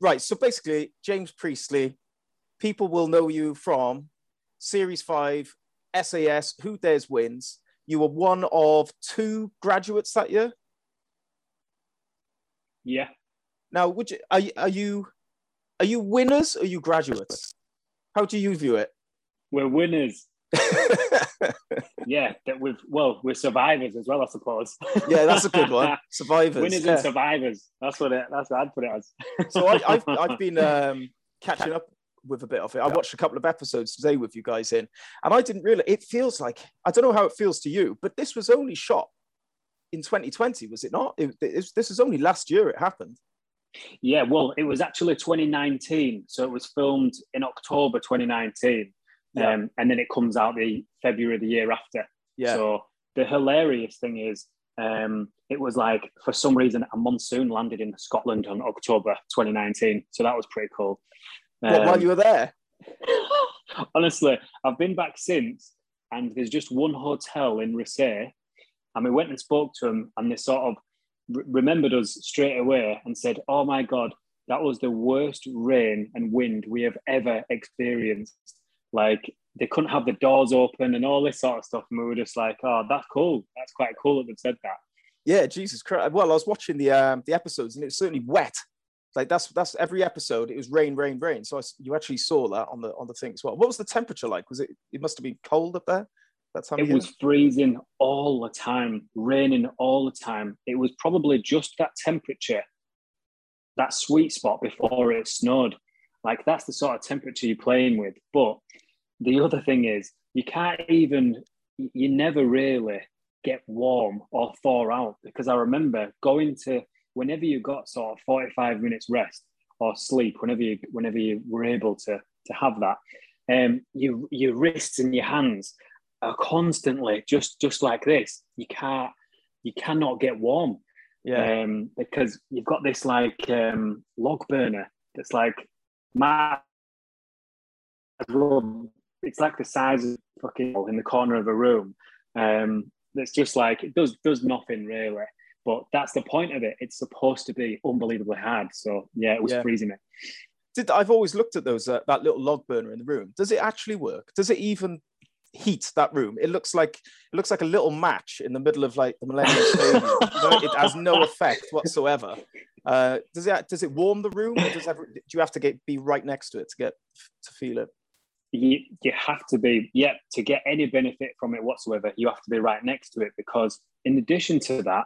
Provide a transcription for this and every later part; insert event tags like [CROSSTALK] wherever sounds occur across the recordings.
right. So basically, James Priestley, people will know you from Series 5, SAS, Who Dares Wins. You were one of two graduates that year. Yeah. Now, would you are, you- are you are you winners or are you graduates? How do you view it? We're winners. [LAUGHS] Yeah, that we've well, we're survivors as well, I suppose. yeah, that's a good one. [LAUGHS] Survivors. winners yeah. and survivors. That's what it. That's what I'd put it as. so I, I've [LAUGHS] I've been um, catching up with a bit of it. I watched a couple of episodes today with you guys in, and I didn't really. It feels like I don't know how it feels to you, but this was only shot in 2020, was it not? It, it, this is only last year it happened. Yeah, well, it was actually 2019, so it was filmed in October 2019, Yeah. um, and then it comes out the February the year after. Yeah, So the hilarious thing is, um, it was like for some reason a monsoon landed in Scotland on October 2019, so that was pretty cool. What, Um, while you were there. [LAUGHS] honestly, I've been back since, and there's just one hotel in Raasay, and we went and spoke to them, and they sort of re- remembered us straight away and said, "Oh my god, that was the worst rain and wind we have ever experienced." Like they couldn't have the doors open and all this sort of stuff, and we were just like, "Oh, that's cool. That's quite cool that they've said that." Yeah, Jesus Christ. Well, I was watching the um, the episodes, and it's certainly wet. Like that's that's every episode. It was rain, rain, rain. So I you actually saw that on the on the thing as well. What was the temperature like? Was it? It must have been cold up there. That time of It was freezing all the time, raining all the time. It was probably just that temperature, that sweet spot before it snowed. Like that's the sort of temperature you're playing with. But the other thing is, you can't even, you never really get warm or thaw out because I remember going to whenever you got sort of 45 minutes rest or sleep, whenever you whenever you were able to to have that, um, you, your wrists and your hands are constantly just just like this. You can't you cannot get warm yeah. um, because you've got this like um, log burner that's like my it's like the size of fucking in the corner of a room. Um, that's just like it does does nothing really. But that's the point of it. It's supposed to be unbelievably hard. So yeah, it was Yeah. freezing me. Did I've always looked at those uh, that little log burner in the room. Does it actually work? Does it even heat that room? It looks like it looks like a little match in the middle of like the Millennium [LAUGHS] Stadium. You know, it has no effect whatsoever. Uh, does it does it warm the room, or does ever, do you have to get be right next to it to get to feel it? you, you have to be, yeah, to get any benefit from it whatsoever, you have to be right next to it because, in addition to that,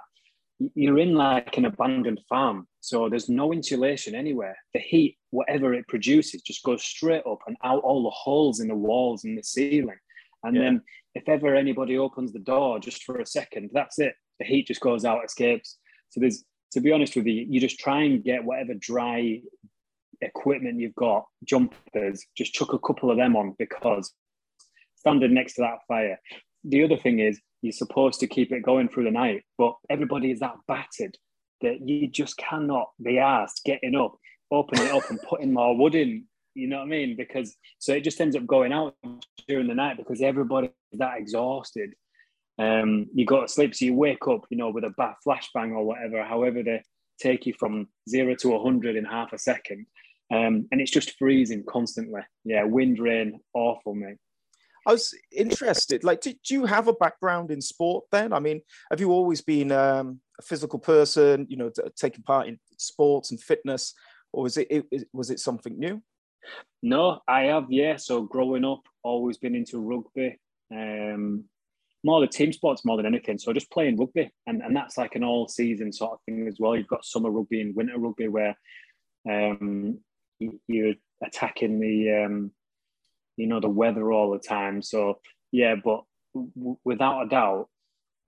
you're in like an abandoned farm. So there's no insulation anywhere. The heat, whatever it produces, just goes straight up and out all the holes in the walls and the ceiling. And Yeah. then, if ever anybody opens the door just for a second, that's it. The heat just goes out, escapes. So there's, to be honest with you, you just try and get whatever dry equipment you've got, jumpers, just chuck a couple of them on because standing next to that fire. The other thing is you're supposed to keep it going through the night, but everybody is that battered that you just cannot be asked getting up, opening it up and putting more wood in. You know what I mean? Because so it just ends up going out during the night because everybody's that exhausted. Um, you go to sleep, so you wake up, you know, with a bat flashbang or whatever, however they take you from zero to 100 in half a second. Um, and it's just freezing constantly. Yeah, wind, rain, awful, mate. I was interested. Like, did you have a background in sport then? I mean, have you always been um, a physical person? You know, taking part in sports and fitness, or was it, it was it something new? No, I have, yeah. So growing up, always been into rugby. Um, more the team sports more than anything. So just playing rugby, and, and that's like an all season sort of thing as well. You've got summer rugby and winter rugby where um, you- you're attacking the um, you know the weather all the time. So yeah, but w- without a doubt,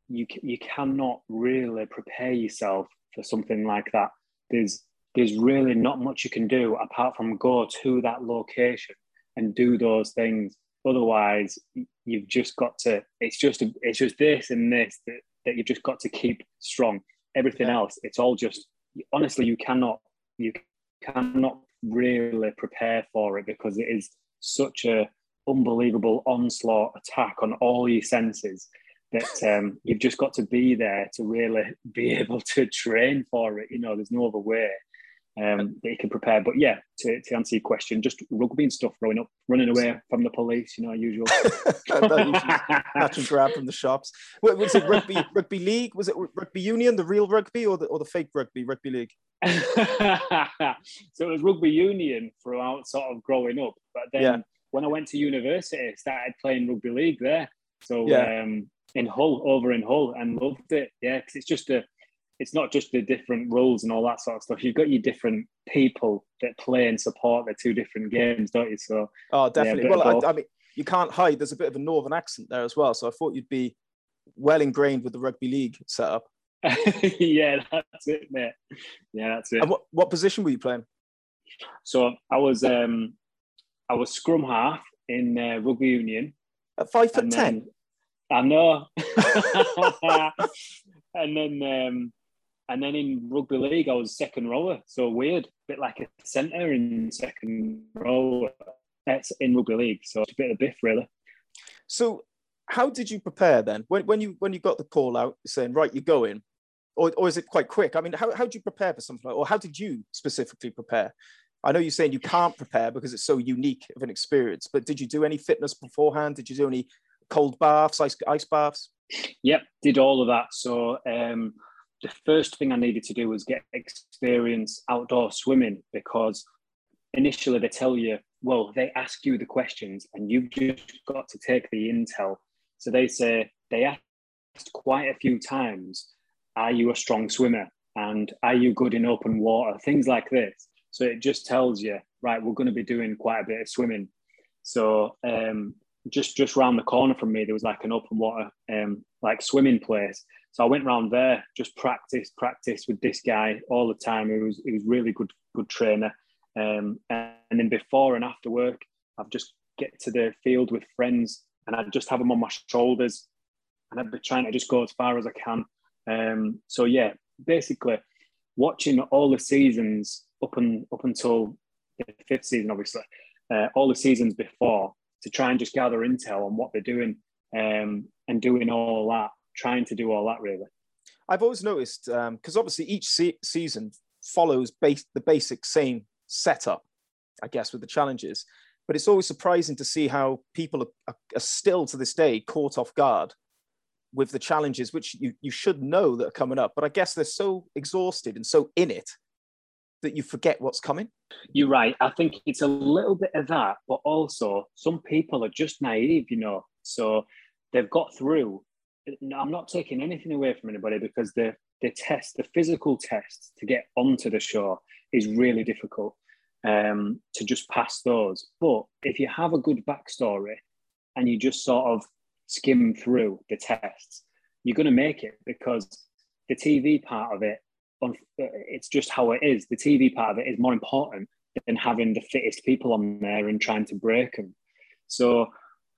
you c- you cannot really prepare yourself for something like that. There's there's really not much you can do apart from go to that location and do those things. Otherwise, you've just got to. It's just it's just this and this that, that you've just got to keep strong. Everything Yeah. else, it's all just honestly you cannot you cannot really prepare for it because it is such a unbelievable onslaught attack on all your senses that um, you've just got to be there to really be [LAUGHS] able to train for it. You know, there's no other way. Um, that you can prepare. But yeah, to, to answer your question, just rugby and stuff growing up, running away from the police, you know, usual. [LAUGHS] catch and grab from the shops. What, was it rugby [LAUGHS] rugby league? Was it rugby union, the real rugby, or the or the fake rugby, rugby league? [LAUGHS] so it was rugby union throughout sort of growing up, but then yeah. when I went to university, I started playing rugby league there. So yeah. um, in Hull, over in Hull, and loved it. Yeah, because it's just a it's not just the different rules and all that sort of stuff. You've got your different people that play and support the two different games, don't you? So oh, definitely. Yeah, well, I, I, mean, you can't hide. There's a bit of a northern accent there as well. So I thought you'd be well ingrained with the rugby league setup. [LAUGHS] yeah, that's it, mate. Yeah, that's it. And what, what position were you playing? So I was um I was scrum half in uh, rugby union. At five foot ten. I know. [LAUGHS] and then um, and then in rugby league, I was second rower. So weird, a bit like a centre in second row. That's in rugby league. So it's a bit of a biff, really. So how did you prepare then? When, when you when you got the call out saying, right, you're going, or, or is it quite quick? I mean, how, how did you prepare for something like or how did you specifically prepare? I know you're saying you can't prepare because it's so unique of an experience, but did you do any fitness beforehand? Did you do any cold baths, ice, ice baths? Yep, did all of that. So um, the first thing I needed to do was get experience outdoor swimming because initially they tell you, well, they ask you the questions and you've just got to take the intel. So they say, they asked quite a few times, are you a strong swimmer? And are you good in open water? Things like this. So it just tells you, right, we're going to be doing quite a bit of swimming. So um, just just round the corner from me, there was like an open water um, like swimming place. So I went round there, just practice, practice with this guy all the time. He was he was really good, good trainer. Um, and, and then before and after work, I've just get to the field with friends, and I'd just have them on my shoulders, and I'd be trying to just go as far as I can. Um, so yeah, basically, watching all the seasons up and up until the fifth season, obviously, uh, all the seasons before, to try and just gather intel on what they're doing um, and doing all that trying to do all that really. I've always noticed because um, obviously each se- season follows base- the basic same setup, I guess, with the challenges. But it's always surprising to see how people are, are still to this day caught off guard with the challenges, which you, you should know that are coming up. But I guess they're so exhausted and so in it that you forget what's coming. You're right. I think it's a little bit of that, but also some people are just naive, you know. So they've got through I'm not taking anything away from anybody because the the test, the physical test to get onto the show is really difficult um, to just pass those. But if you have a good backstory and you just sort of skim through the tests, you're going to make it because the TV part of it, it's just how it is. The TV part of it is more important than having the fittest people on there and trying to break them. So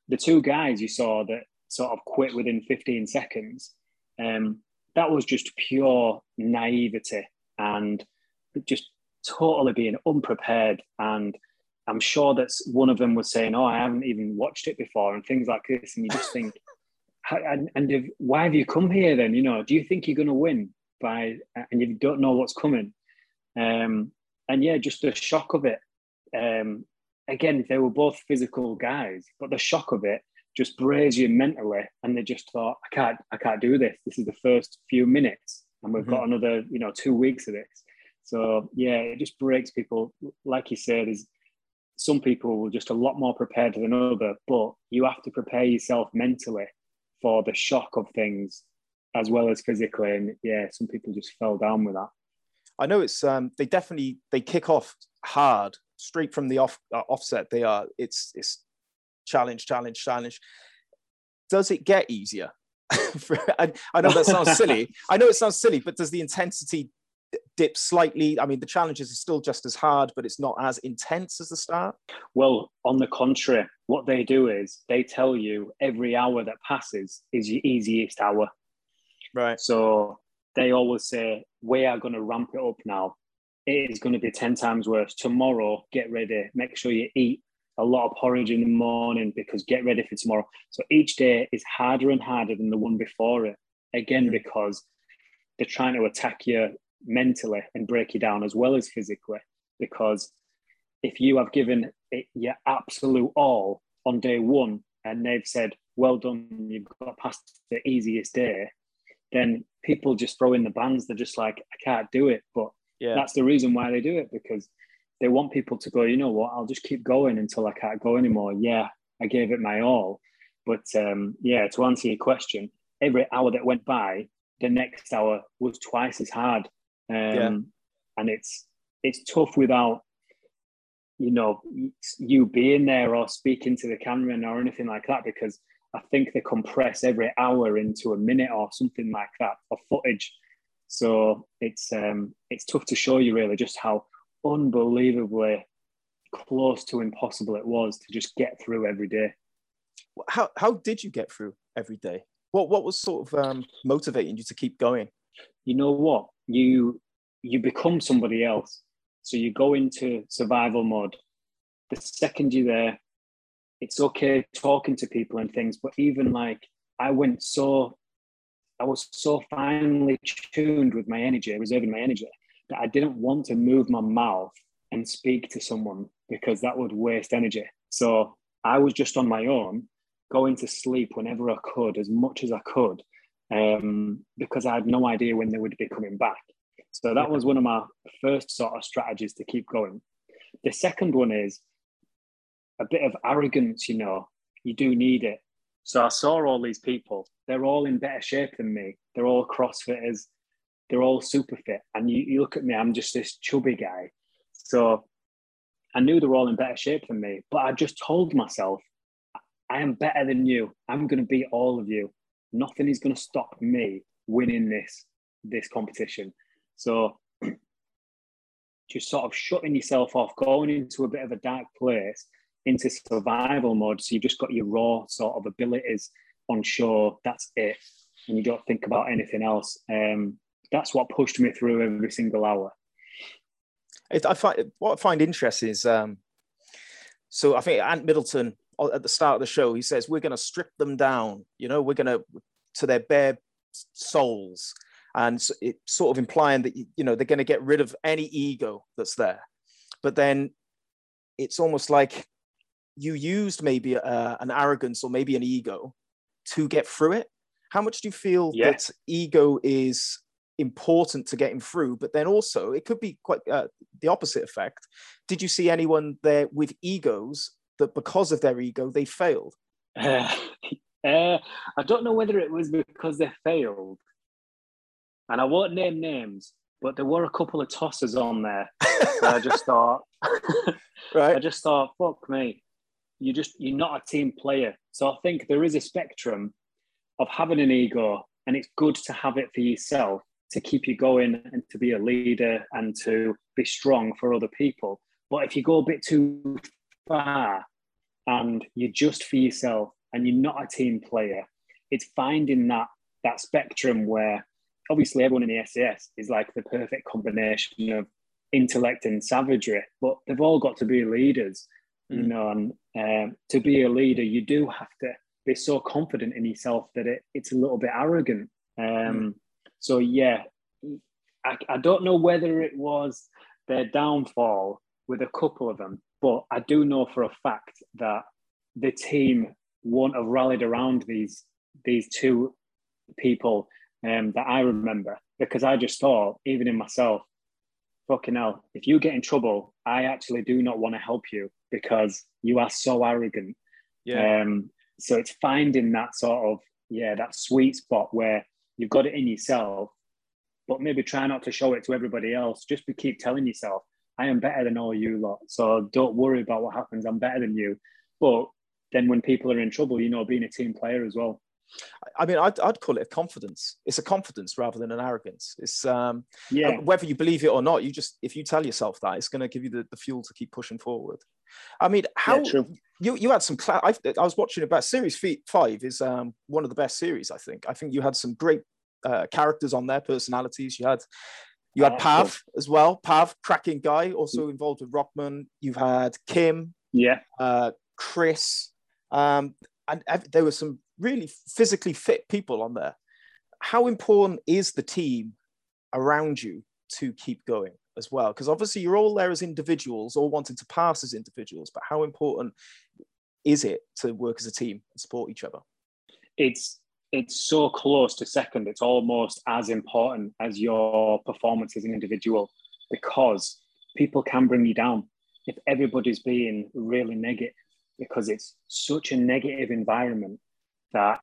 the two guys you saw that sort of quit within 15 seconds. Um, that was just pure naivety and just totally being unprepared. And I'm sure that one of them was saying, "Oh, I haven't even watched it before," and things like this. And you just think, [LAUGHS] and, and if, why have you come here then? You know, do you think you're going to win by, and you don't know what's coming? Um, and yeah, just the shock of it. Um, again, they were both physical guys, but the shock of it just braze you mentally and they just thought i can't i can't do this. This is the first few minutes and we've mm-hmm. got another you know two weeks of this. So yeah it just breaks people. Like you said is some people were just a lot more prepared than other but you have to prepare yourself mentally for the shock of things as well as physically and yeah some people just fell down with that. I know it's um they definitely they kick off hard straight from the off uh, offset. They are it's it's challenge, challenge, challenge. Does it get easier? [LAUGHS] I, I know that sounds silly. [LAUGHS] I know it sounds silly, but does the intensity dip slightly? I mean, the challenges are still just as hard, but it's not as intense as the start. Well, on the contrary, what they do is they tell you every hour that passes is your easiest hour. Right. So they always say, we are going to ramp it up now. It is going to be 10 times worse. Tomorrow, get ready. Make sure you eat a lot of porridge in the morning because get ready for tomorrow. So each day is harder and harder than the one before it. Again, because they're trying to attack you mentally and break you down as well as physically. Because if you have given it your absolute all on day one and they've said, well done, you've got past the easiest day, then people just throw in the bands. They're just like, I can't do it. But yeah. that's the reason why they do it because they want people to go, you know what, I'll just keep going until I can't go anymore. Yeah, I gave it my all. But um, yeah, to answer your question, every hour that went by, the next hour was twice as hard. Um, yeah. And it's it's tough without you know you being there or speaking to the cameraman or anything like that because I think they compress every hour into a minute or something like that of footage. So it's um, it's tough to show you really just how unbelievably close to impossible it was to just get through every day. How how did you get through every day? What what was sort of um, motivating you to keep going? You know what you you become somebody else. So you go into survival mode. The second you're there, it's okay talking to people and things, but even like I went so, I was so finely tuned with my energy, reserving my energy, that I didn't want to move my mouth and speak to someone because that would waste energy. So I was just on my own, going to sleep whenever I could, as much as I could, um, because I had no idea when they would be coming back. So that was one of my first sort of strategies to keep going. The second one is a bit of arrogance, you know, you do need it. So I saw all these people, they're all in better shape than me. They're all CrossFitters, they're all super fit. And you, you look at me, I'm just this chubby guy. So I knew they were all in better shape than me, but I just told myself, I am better than you. I'm going to beat all of you. Nothing is going to stop me winning this this competition. So [CLEARS THROAT] just sort of shutting yourself off, going into a bit of a dark place, into survival mode. So you've just got your raw sort of abilities on show. That's it. And you don't think about anything else. Um, that's what pushed me through every single hour. It, I find what I find interesting is um, so I think Ant Middleton at the start of the show he says we're going to strip them down. You know, we're going to to their bare souls, and it sort of implying that you know they're going to get rid of any ego that's there. But then it's almost like you used maybe uh, an arrogance or maybe an ego to get through it. How much do you feel yeah. that ego is important to getting through? But then also, it could be quite uh, the opposite effect. Did you see anyone there with egos that because of their ego, they failed? Uh, [LAUGHS] uh, I don't know whether it was because they failed. And I won't name names, but there were a couple of tossers on there. I just thought, [LAUGHS] right. [LAUGHS] I just thought, fuck me you just you're not a team player. So I think there is a spectrum of having an ego, and it's good to have it for yourself to keep you going and to be a leader and to be strong for other people. But if you go a bit too far and you're just for yourself and you're not a team player, it's finding that that spectrum where obviously everyone in the SAS is like the perfect combination of intellect and savagery, but they've all got to be leaders you mm. know and um, to be a leader you do have to be so confident in yourself that it, it's a little bit arrogant um, mm. So yeah I, I don't know whether it was their downfall with a couple of them but i do know for a fact that the team won't have rallied around these these two people um, that i remember because i just thought even in myself fucking hell, if you get in trouble, I actually do not want to help you because you are so arrogant. Yeah. Um, so it's finding that sort of, yeah, that sweet spot where you've got it in yourself, but maybe try not to show it to everybody else. Just be keep telling yourself, I am better than all you lot. So don't worry about what happens. I'm better than you. But then when people are in trouble, you know, being a team player as well. I mean, I'd, I'd call it a confidence. It's a confidence rather than an arrogance. It's um, yeah. Whether you believe it or not, you just if you tell yourself that, it's going to give you the, the fuel to keep pushing forward. I mean, how yeah, you you had some. Cl- I, I, was watching about series five is um, one of the best series. I think. I think you had some great uh, characters on their personalities. You had you had Pav as well. Pav, cracking guy, also involved with Rockman. You've had Kim. Yeah. Uh, Chris. Um, and there were some really physically fit people on there. How important is the team around you to keep going as well? Because obviously you're all there as individuals, all wanting to pass as individuals, but how important is it to work as a team and support each other? It's it's so close to second. It's almost as important as your performance as an individual because people can bring you down if everybody's being really negative because it's such a negative environment that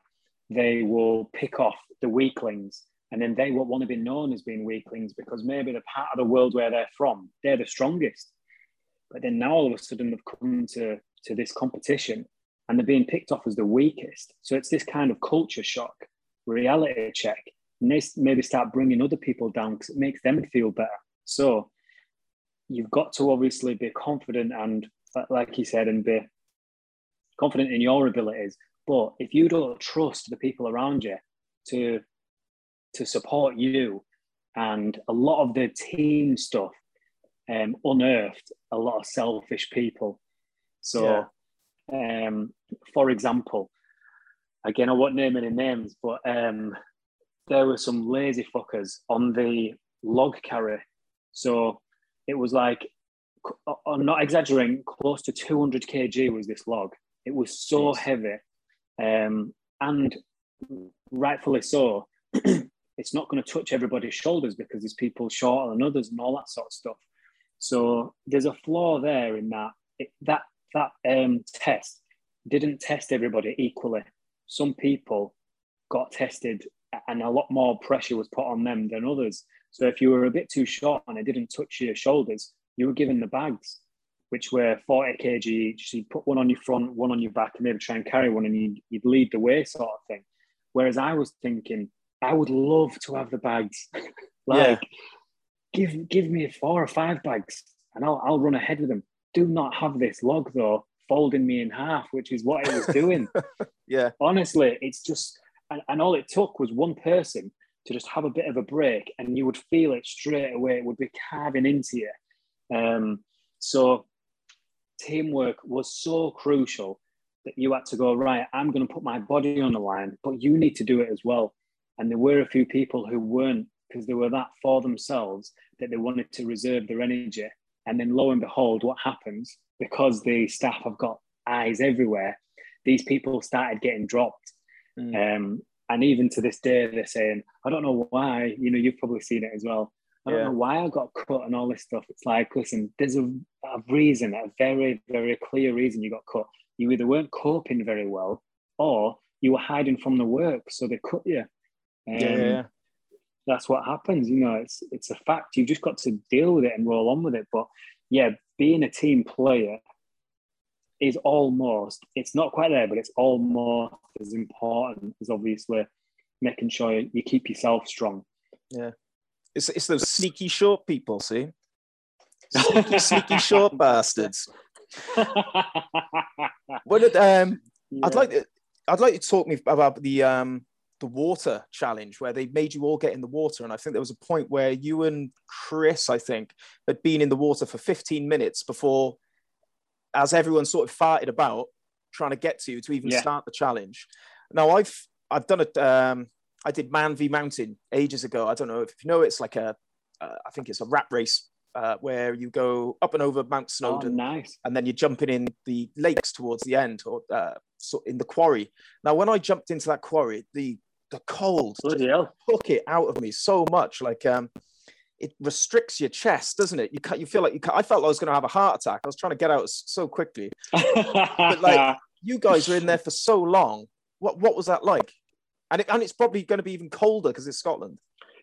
they will pick off the weaklings and then they won't want to be known as being weaklings because maybe the part of the world where they're from, they're the strongest. But then now all of a sudden they've come to, to this competition and they're being picked off as the weakest. So it's this kind of culture shock, reality check. And they maybe start bringing other people down because it makes them feel better. So you've got to obviously be confident and, like you said, and be confident in your abilities. But if you don't trust the people around you to to support you, and a lot of the team stuff um, unearthed a lot of selfish people. So, yeah. um, for example, again, I won't name any names, but um, there were some lazy fuckers on the log carry. So it was like, I'm not exaggerating, close to 200 kg was this log. It was so Jeez. heavy, um, and rightfully so. [CLEARS THROAT] it's not going to touch everybody's shoulders because there's people shorter than others and all that sort of stuff. So there's a flaw there in that it, that that um, test didn't test everybody equally. Some people got tested and a lot more pressure was put on them than others. So if you were a bit too short and it didn't touch your shoulders, you were given the bags, which were 40 kg each. So you put one on your front, one on your back, and maybe try and carry one, and you'd, you'd lead the way, sort of thing. Whereas I was thinking, I would love to have the bags. [LAUGHS] like, yeah. give give me four or five bags, and I'll I'll run ahead with them. Do not have this log though folding me in half, which is what it was doing. [LAUGHS] yeah. Honestly, it's just and, and all it took was one person to just have a bit of a break, and you would feel it straight away. It would be carving into you. Um, so teamwork was so crucial that you had to go right. I'm going to put my body on the line, but you need to do it as well. And there were a few people who weren't because they were that for themselves that they wanted to reserve their energy. And then lo and behold, what happens? Because the staff have got eyes everywhere, these people started getting dropped. Mm. Um, and even to this day, they're saying, I don't know why, you know, you've probably seen it as well. I don't yeah. know why I got cut and all this stuff. It's like, listen, there's a, a reason, a very, very clear reason you got cut. You either weren't coping very well or you were hiding from the work, so they cut you. Um, yeah. That's what happens. You know, it's it's a fact. You've just got to deal with it and roll on with it. But yeah, being a team player is almost, it's not quite there, but it's almost as important as obviously making sure you keep yourself strong. Yeah. It's, it's those sneaky short people, see? [LAUGHS] Sneaky, sneaky short bastards. did, um, yeah. I'd like to, I'd like you to talk me about the um, the water challenge where they made you all get in the water. And I think there was a point where you and Chris, I think, had been in the water for 15 minutes before, as everyone sort of farted about trying to get to you to even yeah. start the challenge. Now I've I've done it. Um, I did Man v Mountain ages ago. I don't know if you know. It's like a, uh, I think it's a rat race uh, where you go up and over Mount Snowdon, oh, nice. and then you're jumping in the lakes towards the end, or uh, so in the quarry. Now, when I jumped into that quarry, the the cold took it out of me so much. Like um, it restricts your chest, doesn't it? You can't, you feel like you can't, I felt like I was going to have a heart attack. I was trying to get out so quickly. [LAUGHS] but like you guys were in there for so long. What what was that like? And it, and it's probably going to be even colder because it's Scotland.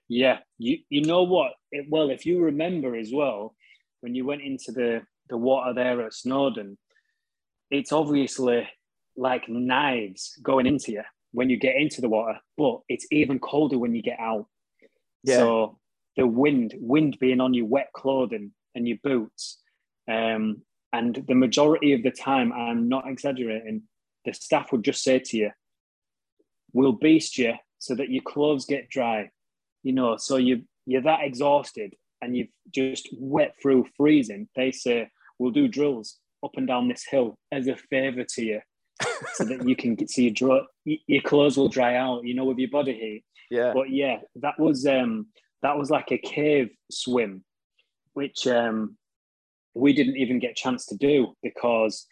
Yeah, you you know what? It, well, if you remember as well, when you went into the the water there at Snowdon, it's obviously like knives going into you when you get into the water, but it's even colder when you get out. Yeah. So the wind, wind being on your wet clothing and your boots, um, and the majority of the time, I'm not exaggerating, the staff would just say to you, "We'll beast you so that your clothes get dry." You know, so you you're that exhausted and you've just wet through freezing. They say, "We'll do drills up and down this hill as a favour to you." so that you can see your draw, your clothes will dry out, you know, with your body heat. Yeah. But yeah, that was um that was like a cave swim, which um, we didn't even get a chance to do because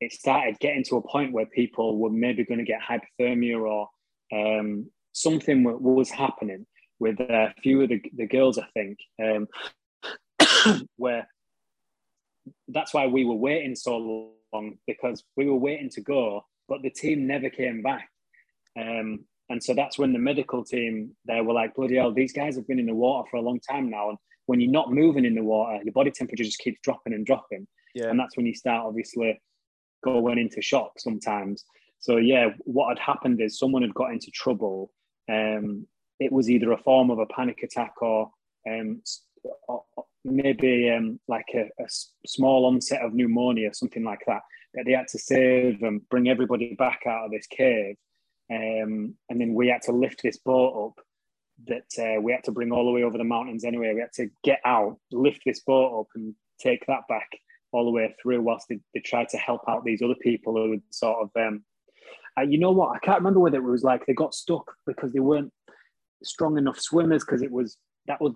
it started getting to a point where people were maybe going to get hypothermia or um, something was happening with a few of the, the girls, I think, um, [COUGHS] where that's why we were waiting so long because we were waiting to go, but the team never came back. Um, and so that's when the medical team they were like, bloody hell, these guys have been in the water for a long time now. And when you're not moving in the water, your body temperature just keeps dropping and dropping. Yeah. And that's when you start obviously going into shock sometimes. So yeah, what had happened is someone had got into trouble. Um, it was either a form of a panic attack or, um, or maybe um, like a, a, small onset of pneumonia, something like that. That they had to save and bring everybody back out of this cave, um, and then we had to lift this boat up. That uh, we had to bring all the way over the mountains anyway. We had to get out, lift this boat up, and take that back all the way through whilst they, they tried to help out these other people who would sort of um, uh, you know what? I can't remember whether it was like they got stuck because they weren't strong enough swimmers because it was that was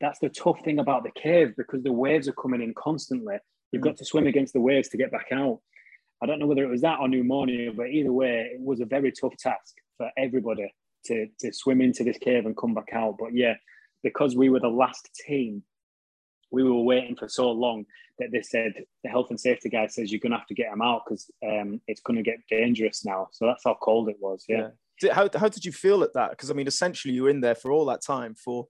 that's the tough thing about the cave because the waves are coming in constantly. You've got mm. to swim against the waves to get back out. I don't know whether it was that or pneumonia but either way it was a very tough task for everybody to, to swim into this cave and come back out. But yeah because we were the last team we were waiting for so long that they said the health and safety guy says you're going to have to get them out because um, it's going to get dangerous now. So that's how cold it was. Yeah. yeah. How, how did you feel at that? Because I mean, essentially, you were in there for all that time for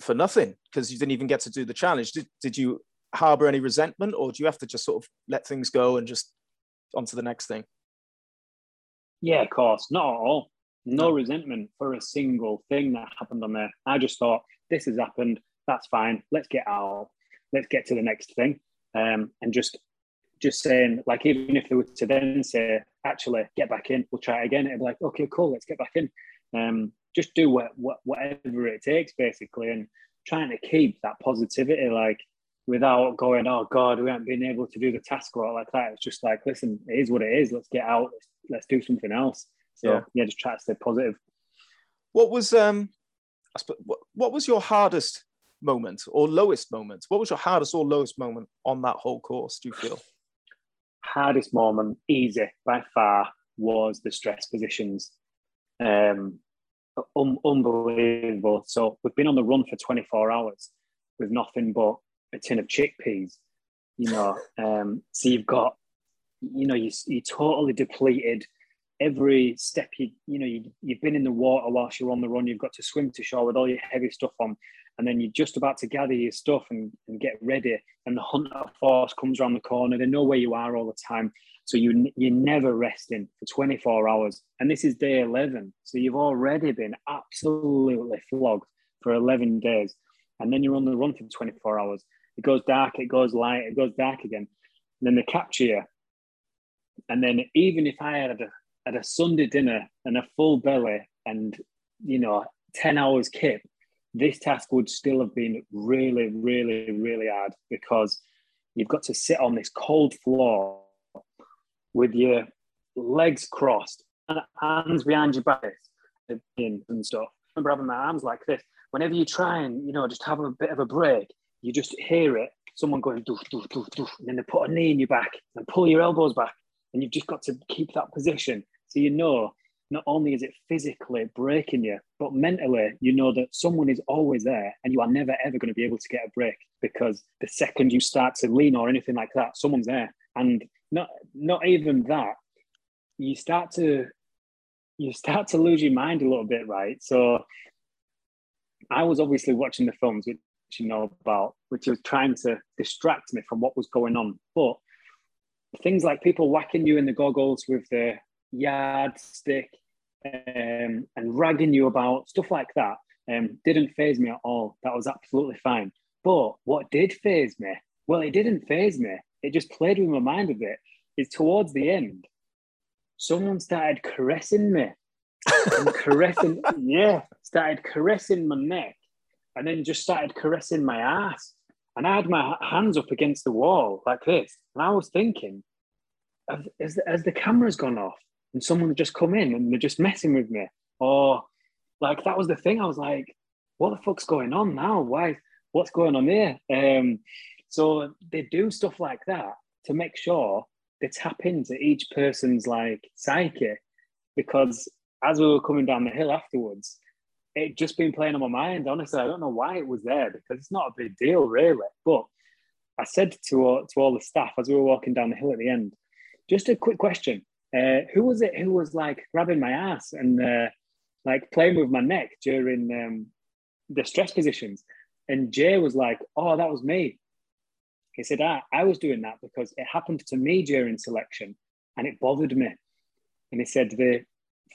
for nothing because you didn't even get to do the challenge. Did, did you harbor any resentment, or do you have to just sort of let things go and just on to the next thing? Yeah, of course, not at all. No, no resentment for a single thing that happened on there. I just thought this has happened that's fine. Let's get out. Let's get to the next thing. Um, and just just saying, like, even if they were to then say, actually, get back in, we'll try it again, it'd be like, okay, cool, let's get back in. Um, just do what, what, whatever it takes, basically, and trying to keep that positivity, like, without going, oh God, we haven't been able to do the task or like that. It's just like, listen, it is what it is. Let's get out. Let's, let's do something else. So yeah. yeah, just try to stay positive. What was um, what, what was your hardest moment or lowest moment? What was your hardest or lowest moment on that whole course, do you feel? [SIGHS] Hardest moment, easy by far, was the stress positions. Um, un- unbelievable. So we've been on the run for 24 hours with nothing but a tin of chickpeas, you know. [LAUGHS] Um, so you've got, you know, you, you're totally depleted. Every step you, you know, you, you've been in the water whilst you're on the run. You've got to swim to shore with all your heavy stuff on and then you're just about to gather your stuff and, and get ready and the hunter force comes around the corner. They know where you are all the time. So you, you're never resting for 24 hours. And this is day 11 so you've already been absolutely flogged for 11 days. And then you're on the run for 24 hours. It goes dark it goes light it goes dark again. And then they capture you. And then even if i had a, had a sunday dinner and a full belly and you know 10 hours kip this task would still have been really, really, really hard because you've got to sit on this cold floor with your legs crossed and hands behind your back and stuff. I remember having my arms like this. Whenever you try and, you know, just have a bit of a break, you just hear it, someone going doof, doof, doof, doof, and then they put a knee in your back and pull your elbows back. And you've just got to keep that position. So you know not only is it physically breaking you, but mentally, you know that someone is always there and you are never ever going to be able to get a break because the second you start to lean or anything like that, someone's there. And not not even that, you start to you start to lose your mind a little bit, right? So I was obviously watching the films which you know about, which was trying to distract me from what was going on. But things like people whacking you in the goggles with the yardstick um, and ragging you about stuff like that um, didn't phase me at all. That was absolutely fine. But what did phase me? Well, it didn't phase me. It just played with my mind a bit. Is towards the end, someone started caressing me and caressing, [LAUGHS] yeah, started caressing my neck, and then just started caressing my ass. And I had my hands up against the wall like this, and I was thinking, has, has the camera's gone off? And someone had just come in and they're just messing with me. Or like that was the thing. I was like, what the fuck's going on now? Why? What's going on there? Um, so they do stuff like that to make sure they tap into each person's like psyche, because as we were coming down the hill afterwards, it just been playing on my mind. Honestly, I don't know why it was there because it's not a big deal really. But I said to all, to all the staff as we were walking down the hill at the end, just a quick question: uh, Who was it who was like grabbing my ass and uh, like playing with my neck during um, the stress positions? And Jay was like, "Oh, that was me." He said, "I I was doing that because it happened to me during selection, and it bothered me." And he said they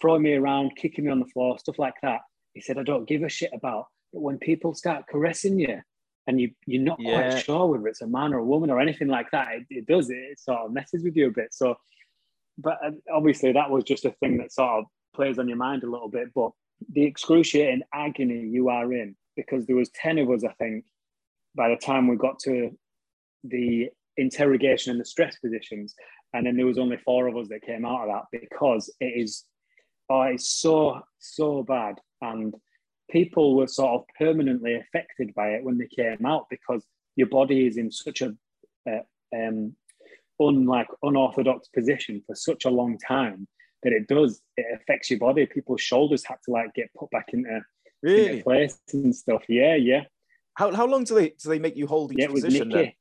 throwing me around, kicking me on the floor, stuff like that. He said, I don't give a shit about. But when people start caressing you and you, you're not yeah. quite sure whether it's a man or a woman or anything like that, it, it does, it sort of messes with you a bit. So, but uh, obviously that was just a thing that sort of plays on your mind a little bit. But the excruciating agony you are in, because there was 10 of us, I think, by the time we got to the interrogation and the stress positions. And then there was only four of us that came out of that because it is oh, it's so, so bad. And people were sort of permanently affected by it when they came out because your body is in such a uh, um, unlike unorthodox position for such a long time that it does it affects your body. People's shoulders had to like get put back into, really? into place and stuff. Yeah, yeah. How, how long do they do they make you hold each yeah, position?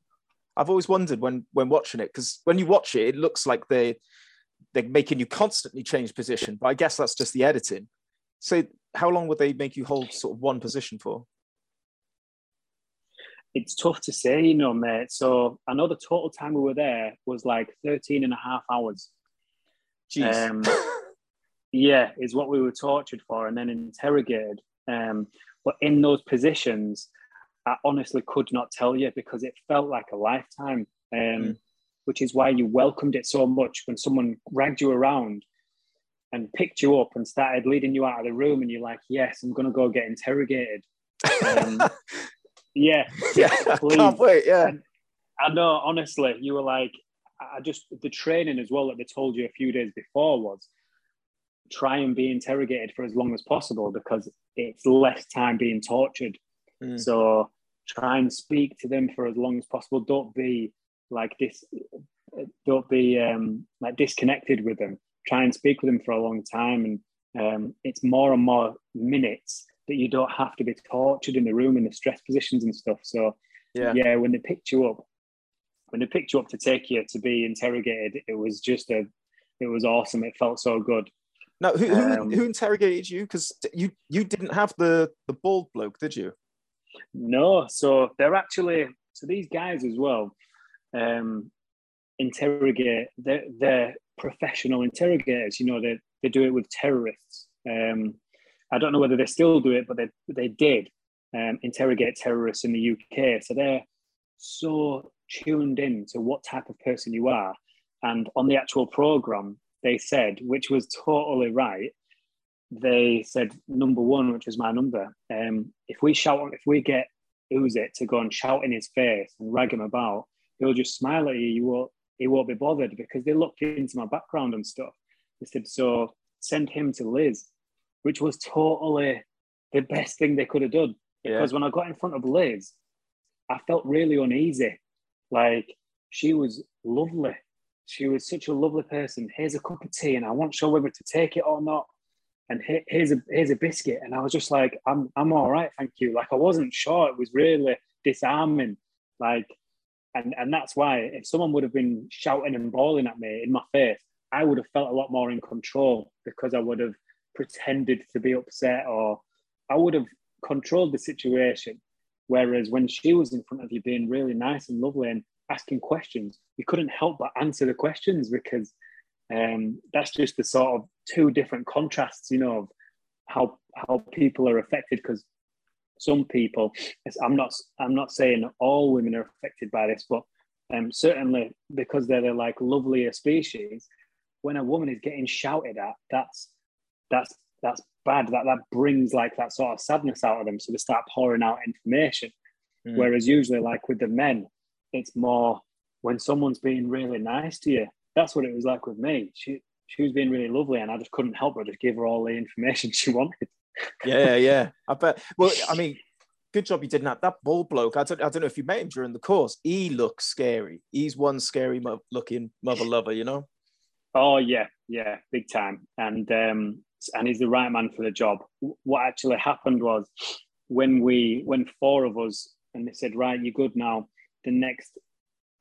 I've always wondered when when watching it because when you watch it, it looks like they they're making you constantly change position, but I guess that's just the editing. So how long would they make you hold sort of one position for? It's tough to say, you know, mate. So I know the total time we were there was like 13 and a half hours. Jeez. Um, [LAUGHS] yeah, is what we were tortured for and then interrogated. Um, but in those positions, I honestly could not tell you because it felt like a lifetime. Um, mm which is why you welcomed it so much when someone dragged you around and picked you up and started leading you out of the room and you're like yes i'm going to go get interrogated [LAUGHS] um, yeah [LAUGHS] yeah please. can't wait yeah i know honestly you were like i just the training as well that they told you a few days before was try and be interrogated for as long as possible because it's less time being tortured mm. so try and speak to them for as long as possible don't be like this don't be um, like disconnected with them try and speak with them for a long time and um, it's more and more minutes that you don't have to be tortured in the room in the stress positions and stuff so yeah yeah when they picked you up when they picked you up to take you to be interrogated it was just a it was awesome it felt so good now who, who, um, who interrogated you because you you didn't have the the bald bloke did you no so they're actually so these guys as well um, interrogate. They're, they're professional interrogators. You know, they, they do it with terrorists. Um, I don't know whether they still do it, but they, they did um, interrogate terrorists in the UK. So they're so tuned in to what type of person you are. And on the actual program, they said, which was totally right, they said number one, which was my number. Um, if we shout, if we get who's it to go and shout in his face and rag him about, he'll just smile at you. You won't, he won't be bothered because they looked into my background and stuff. They said, so send him to Liz, which was totally the best thing they could have done. Because yeah. when I got in front of Liz, I felt really uneasy. Like she was lovely. She was such a lovely person. Here's a cup of tea, and I wasn't sure whether to take it or not. And here's a here's a biscuit, and I was just like, I'm I'm all right, thank you. Like I wasn't sure. It was really disarming. Like and, and that's why if someone would have been shouting and bawling at me in my face, I would have felt a lot more in control because I would have pretended to be upset or I would have controlled the situation. Whereas when she was in front of you being really nice and lovely and asking questions, you couldn't help but answer the questions because um, that's just the sort of two different contrasts, you know, of how how people are affected. Because some people i'm not i'm not saying all women are affected by this but um, certainly because they're the like lovelier species when a woman is getting shouted at that's that's that's bad that that brings like that sort of sadness out of them so they start pouring out information mm. whereas usually like with the men it's more when someone's being really nice to you that's what it was like with me she she was being really lovely and i just couldn't help but just give her all the information [LAUGHS] she wanted yeah, yeah. I bet. Well, I [LAUGHS] mean, good job you didn't have that bull bloke. I don't, I don't know if you met him during the course. He looks scary. He's one scary mo- looking mother lover, you know. Oh yeah, yeah, big time. And um, and he's the right man for the job. What actually happened was when we when four of us and they said, right, you're good now. The next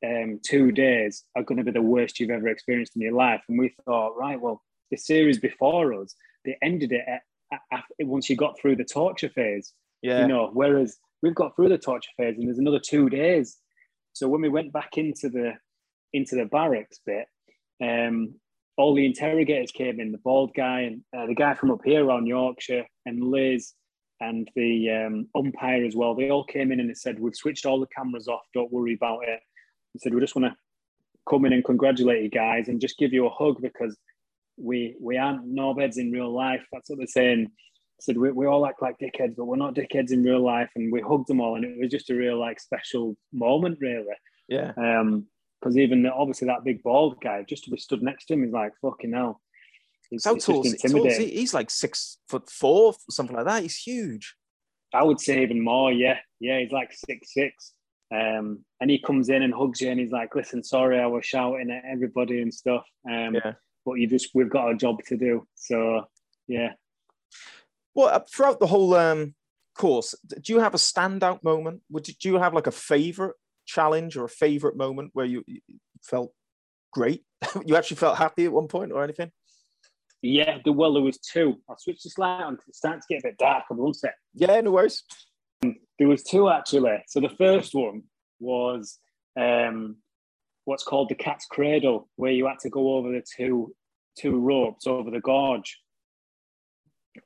um, two days are going to be the worst you've ever experienced in your life. And we thought, right, well, the series before us, they ended it at, at, at, once you got through the torture phase. Yeah. You know, whereas we've got through the torture phase and there's another two days. So when we went back into the into the barracks bit, um, all the interrogators came in, the bald guy and uh, the guy from up here around Yorkshire and Liz and the um, umpire as well. They all came in and they said, we've switched all the cameras off. Don't worry about it. He said, we just want to come in and congratulate you guys and just give you a hug because we we aren't knobheads in real life. That's what they're saying said we, we all act like dickheads, but we're not dickheads in real life. And we hugged them all, and it was just a real like special moment, really. Yeah. Um, because even obviously that big bald guy, just to be stood next to him, is like fucking hell. He's, How tall is he? He's like six foot four, something like that. He's huge. I would say even more. Yeah, yeah. He's like six six. Um, and he comes in and hugs you, and he's like, "Listen, sorry, I was shouting at everybody and stuff. Um, yeah. but you just we've got a job to do. So yeah, well, uh, throughout the whole um, course, do you have a standout moment? Would do you have like a favorite challenge or a favorite moment where you, you felt great? [LAUGHS] you actually felt happy at one point or anything? Yeah, the, well, there was two. I'll switch the slide on. It's starting to get a bit dark. on one sec. Yeah, no worries. There was two actually. So the first one was um, what's called the cat's cradle, where you had to go over the two two ropes over the gorge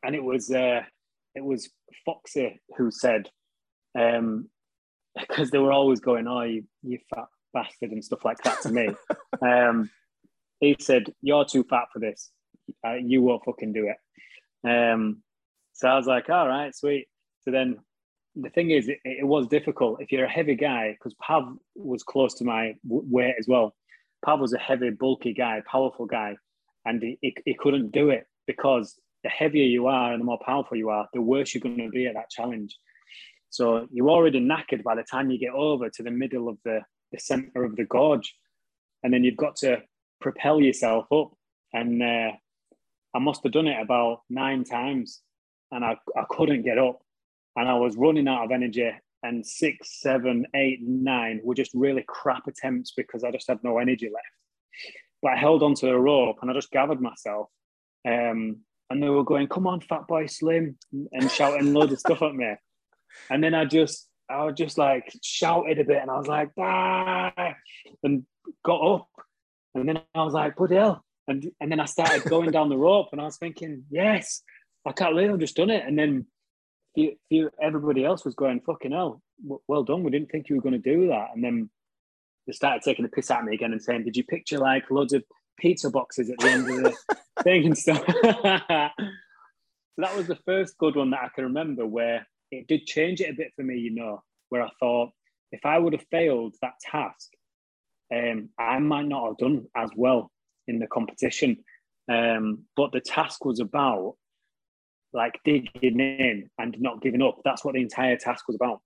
and it was uh, it was Foxy who said, um, because they were always going, "Oh, you, you fat bastard" and stuff like that to me. [LAUGHS] um, he said, "You're too fat for this. Uh, you won't fucking do it." Um, so I was like, "All right, sweet." So then the thing is, it, it was difficult if you're a heavy guy because Pav was close to my weight as well. Pav was a heavy, bulky guy, powerful guy, and he, he, he couldn't do it because the heavier you are and the more powerful you are, the worse you're going to be at that challenge. So you're already knackered by the time you get over to the middle of the, the center of the gorge. And then you've got to propel yourself up. And uh, I must have done it about nine times and I, I couldn't get up. And I was running out of energy. And six, seven, eight, nine were just really crap attempts because I just had no energy left. But I held onto the rope and I just gathered myself. Um, and they were going, "Come on, fat boy, slim," and shouting loads of stuff at me. And then I just, I was just like shouted a bit, and I was like, "Ah!" and got up. And then I was like, "Bloody hell!" And and then I started going down the rope, and I was thinking, "Yes, I can't believe I've just done it." And then few, few, everybody else was going, "Fucking hell, well done! We didn't think you were going to do that." And then they started taking the piss at me again and saying, "Did you picture like loads of pizza boxes at the end of the [LAUGHS] thing and stuff. [LAUGHS] so that was the first good one that I can remember where it did change it a bit for me, you know, where I thought if I would have failed that task, um, I might not have done as well in the competition. Um, but the task was about like digging in and not giving up. That's what the entire task was about.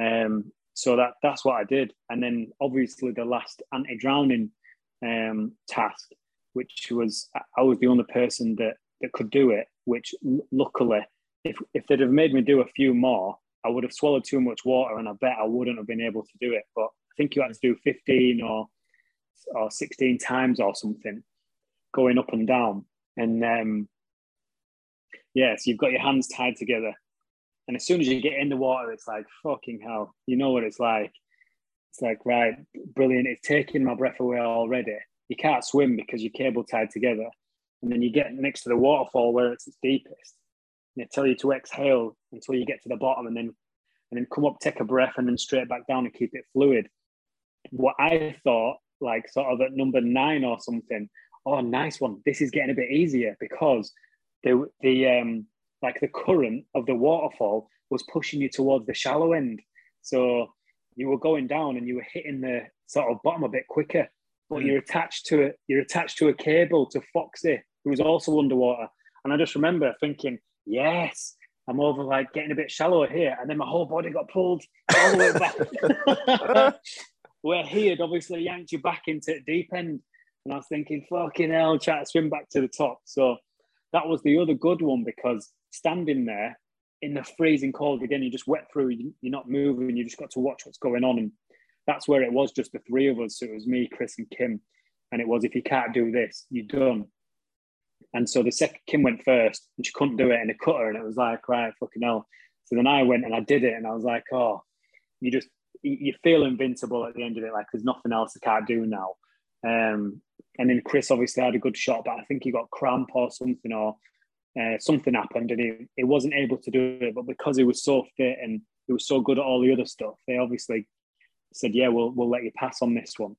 Um, so that that's what I did. And then obviously the last anti-drowning um, task, which was I was the only person that that could do it. Which luckily, if if they'd have made me do a few more, I would have swallowed too much water, and I bet I wouldn't have been able to do it. But I think you had to do fifteen or or sixteen times or something, going up and down, and um, yeah, so you've got your hands tied together, and as soon as you get in the water, it's like fucking hell. You know what it's like. It's like, right, brilliant. It's taking my breath away already. You can't swim because you're cable tied together. And then you get next to the waterfall where it's its deepest. And they tell you to exhale until you get to the bottom and then and then come up, take a breath, and then straight back down and keep it fluid. What I thought, like sort of at number nine or something, oh, nice one. This is getting a bit easier because the the um like the current of the waterfall was pushing you towards the shallow end. So you were going down and you were hitting the sort of bottom a bit quicker. But mm. you're attached to it. You're attached to a cable to Foxy, who was also underwater. And I just remember thinking, yes, I'm over like getting a bit shallower here, and then my whole body got pulled all the way back. [LAUGHS] Where he had obviously yanked you back into deep end, and I was thinking, "Fucking hell!" Try to swim back to the top. So that was the other good one because standing there in the freezing cold again, you just wet through. You're not moving. You just got to watch what's going on, and that's where it was. Just the three of us. So it was me, Chris, and Kim, and it was if you can't do this, you're done. And so the second Kim went first, and she couldn't do it, and it cut her, and it was like, right, fucking hell. So then I went and I did it, and I was like, oh, you just you feel invincible at the end of it. Like there's nothing else I can't do now. Um, and then Chris obviously had a good shot, but I think he got cramp or something, or uh, something happened, and he, he wasn't able to do it. But because he was so fit and he was so good at all the other stuff, they obviously said, "Yeah, we'll we'll let you pass on this one."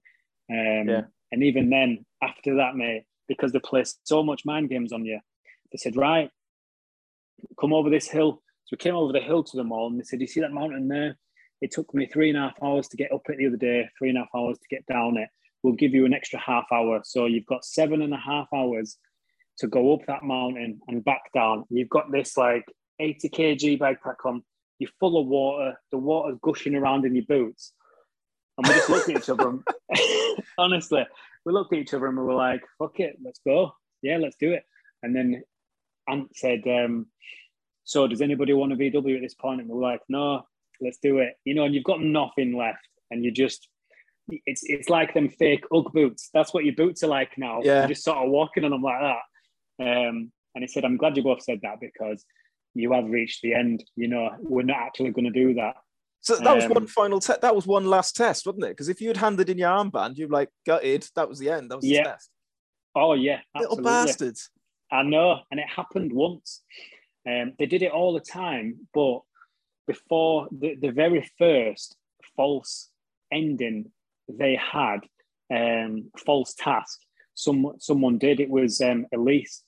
Um, yeah. And even then, after that, mate, because they play so much mind games on you, they said, "Right, come over this hill." So we came over the hill to the mall, and they said, "You see that mountain there? It took me three and a half hours to get up it the other day, three and a half hours to get down it. We'll give you an extra half hour, so you've got seven and a half hours to go up that mountain and back down. You've got this like 80 kg backpack on. You're full of water. The water's gushing around in your boots." And we just looked at each other. And, [LAUGHS] honestly, we looked at each other and we were like, fuck it, let's go. Yeah, let's do it. And then Ant said, um, so does anybody want a VW at this point? And we are like, no, let's do it. You know, and you've got nothing left and you just, it's it's like them fake Ugg boots. That's what your boots are like now. Yeah. You're just sort of walking on them like that. Um, and he said, I'm glad you both said that because you have reached the end. You know, we're not actually going to do that. So that was one um, final test. That was one last test, wasn't it? Because if you had handed in your armband, you'd like gutted. That was the end. That was yeah. the test. Oh yeah, absolutely. little bastards. I know, and it happened once. Um, they did it all the time, but before the, the very first false ending they had, um, false task, some someone did. It was um, Elise,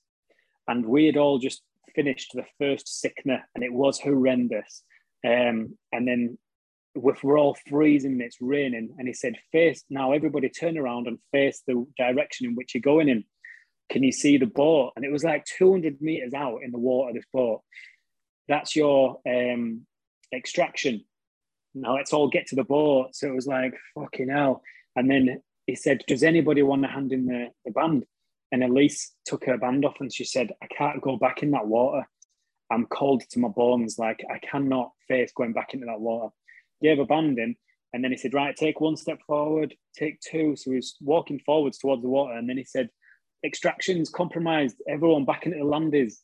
and we had all just finished the first sickener, and it was horrendous. Um, and then we're all freezing and it's raining. And he said, face now, everybody turn around and face the direction in which you're going in. Can you see the boat? And it was like 200 meters out in the water, this boat. That's your um, extraction. Now let's all get to the boat. So it was like, fucking hell. And then he said, Does anybody want to hand in the, the band? And Elise took her band off and she said, I can't go back in that water. I'm cold to my bones. Like I cannot face going back into that water. Gave a band in, and then he said, "Right, take one step forward, take two. So he was walking forwards towards the water, and then he said, "Extractions compromised. Everyone back into the landers."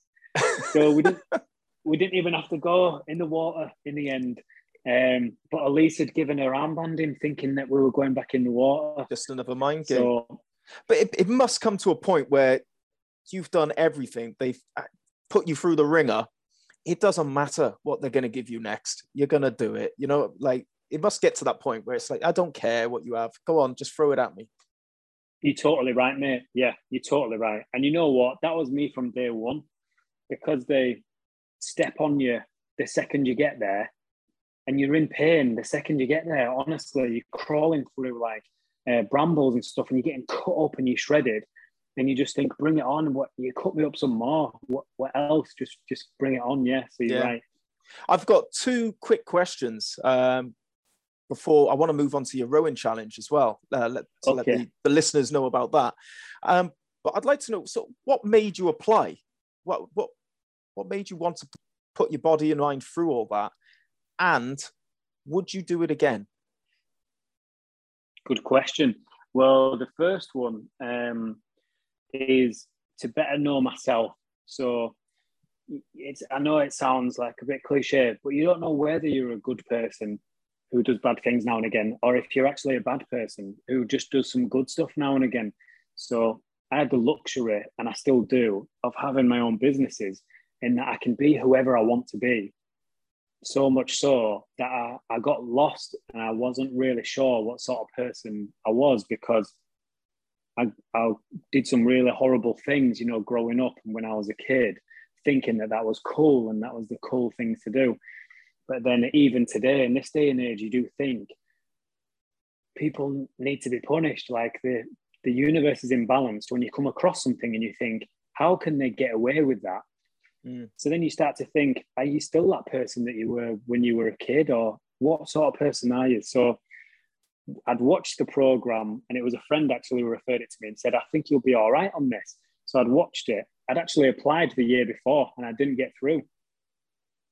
so we didn't [LAUGHS] we didn't even have to go in the water in the end. Um, but Elise had given her armband in, thinking that we were going back in the water. Just another mind game. So, but it, it must come to a point where you've done everything. They've uh, put you through the ringer it doesn't matter what they're going to give you next. You're going to do it. You know, like it must get to that point where it's like, I don't care what you have. Go on, just throw it at me. You're totally right, mate. Yeah, you're totally right. And you know what? That was me from day one because they step on you the second you get there and you're in pain the second you get there. Honestly, you're crawling through like uh, brambles and stuff and you're getting cut up and you're shredded and you just think, bring it on. What you cut me up some more. What what else? Just just bring it on. Yeah. So you're yeah. right. I've got two quick questions um, before I want to move on to your rowing challenge as well. Uh, let, to okay. let the, the, listeners know about that. Um, but I'd like to know. So, what made you apply? What what what made you want to put your body and mind through all that? And would you do it again? Good question. Well, the first one, um, is to better know myself. So it's I know it sounds like a bit cliche, but you don't know whether you're a good person who does bad things now and again, or if you're actually a bad person who just does some good stuff now and again. So I had the luxury, and I still do, of having my own businesses in that I can be whoever I want to be. So much so that I, I got lost and I wasn't really sure what sort of person I was because I, I did some really horrible things, you know, growing up and when I was a kid, thinking that that was cool and that was the cool thing to do. But then, even today, in this day and age, you do think people need to be punished. Like the, the universe is imbalanced when you come across something and you think, how can they get away with that? Mm. So then you start to think, are you still that person that you were when you were a kid, or what sort of person are you? So I'd watched the program, and it was a friend actually who referred it to me and said, I think you'll be all right on this. So I'd watched it. I'd actually applied the year before, and I didn't get through.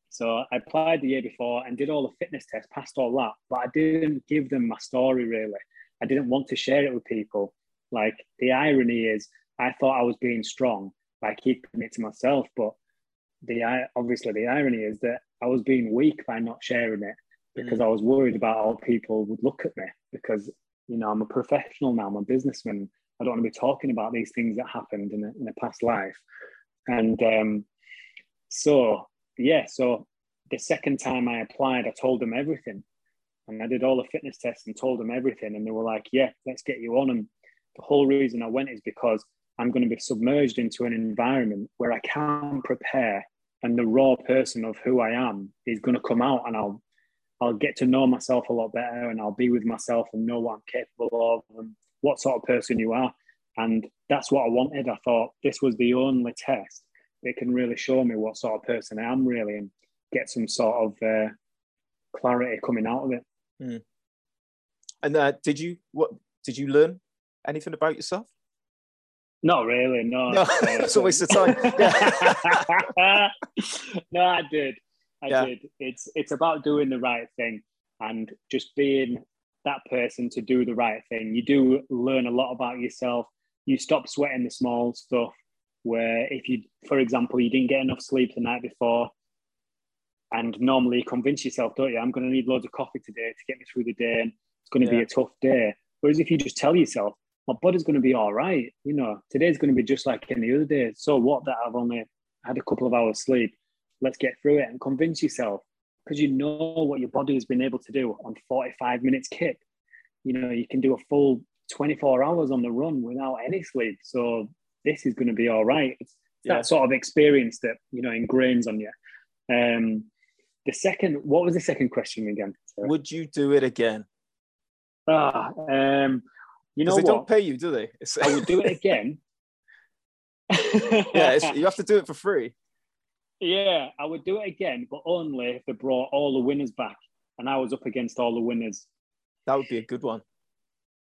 So I applied the year before and did all the fitness tests, passed all that, but I didn't give them my story really. I didn't want to share it with people. Like the irony is, I thought I was being strong by keeping it to myself, but the obviously the irony is that I was being weak by not sharing it because mm. I was worried about how people would look at me because you know I'm a professional now, I'm a businessman. I don't want to be talking about these things that happened in a, in a past life, and um, so yeah, so the second time I applied, I told them everything, and I did all the fitness tests and told them everything, and they were like, "Yeah, let's get you on." And the whole reason I went is because I'm going to be submerged into an environment where I can't prepare and the raw person of who I am is going to come out and I'll I'll get to know myself a lot better and I'll be with myself and know what I'm capable of and what sort of person you are. And that's what I wanted. I thought this was the only test that can really show me what sort of person I am really and get some sort of uh, clarity coming out of it. Mm. And uh, did you what did you learn anything about yourself? Not really, no. No, [LAUGHS] it's a waste of time. [LAUGHS] no, I did. I yeah. did. It's it's about doing the right thing and just being that person to do the right thing. You do learn a lot about yourself. You stop sweating the small stuff where if you for example you didn't get enough sleep the night before and normally you convince yourself, don't you, I'm gonna need loads of coffee today to get me through the day and it's gonna yeah. be a tough day. Whereas if you just tell yourself, my body's going to be all right. You know, today's going to be just like any other day. So what that I've only had a couple of hours sleep. Let's get through it and convince yourself because you know what your body has been able to do on 45 minutes kick. You know, you can do a full 24 hours on the run without any sleep. So this is going to be all right. It's yeah. that sort of experience that, you know, ingrains on you. Um, the second, what was the second question again? Sorry. Would you do it again? Ah, um, you know they what? don't pay you, do they? I would do it [LAUGHS] again. yeah, you have to do it for free. Yeah, I would do it again, but only if they brought all the winners back and I was up against all the winners. That would be a good one.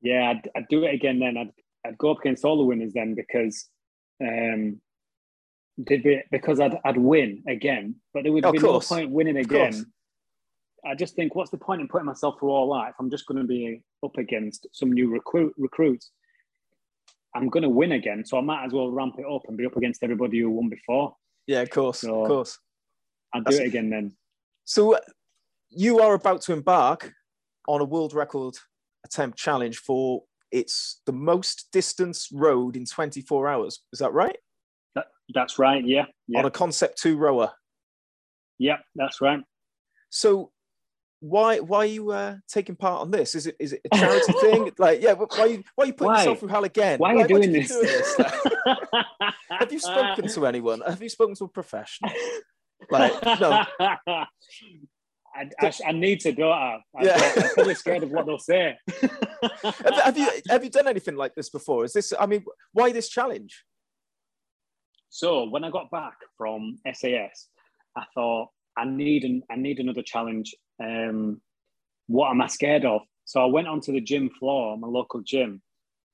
Yeah, I'd, I'd do it again then. I'd, I'd go up against all the winners then because um, did be, because I'd, I'd win again, but there would be no point winning again I just think, what's the point in putting myself through all that if I'm just going to be up against some new recruit recruits? I'm going to win again, so I might as well ramp it up and be up against everybody who won before. Yeah, of course, so of course. I'll do That's... it again then. So uh, you are about to embark on a world record attempt challenge for it's the most distance road in 24 hours. Is that right? That, that's right. Yeah, yeah. On a Concept2 rower. Yeah, that's right. So why why are you uh, taking part on this? Is it is it a charity [LAUGHS] thing? Like, yeah, why are you why are you putting why? yourself through hell again? Why are you doing this? doing this? have you spoken to anyone? Have you spoken to a professional? Like, no. [LAUGHS] I, I, I, need to, do it. yeah. I'm probably scared of what they'll say. have, have, you have you done anything like this before? Is this? I mean, why this challenge? So when I got back from SAS, I thought I need an, I need another challenge um, what am I scared of? So I went onto the gym floor, my local gym,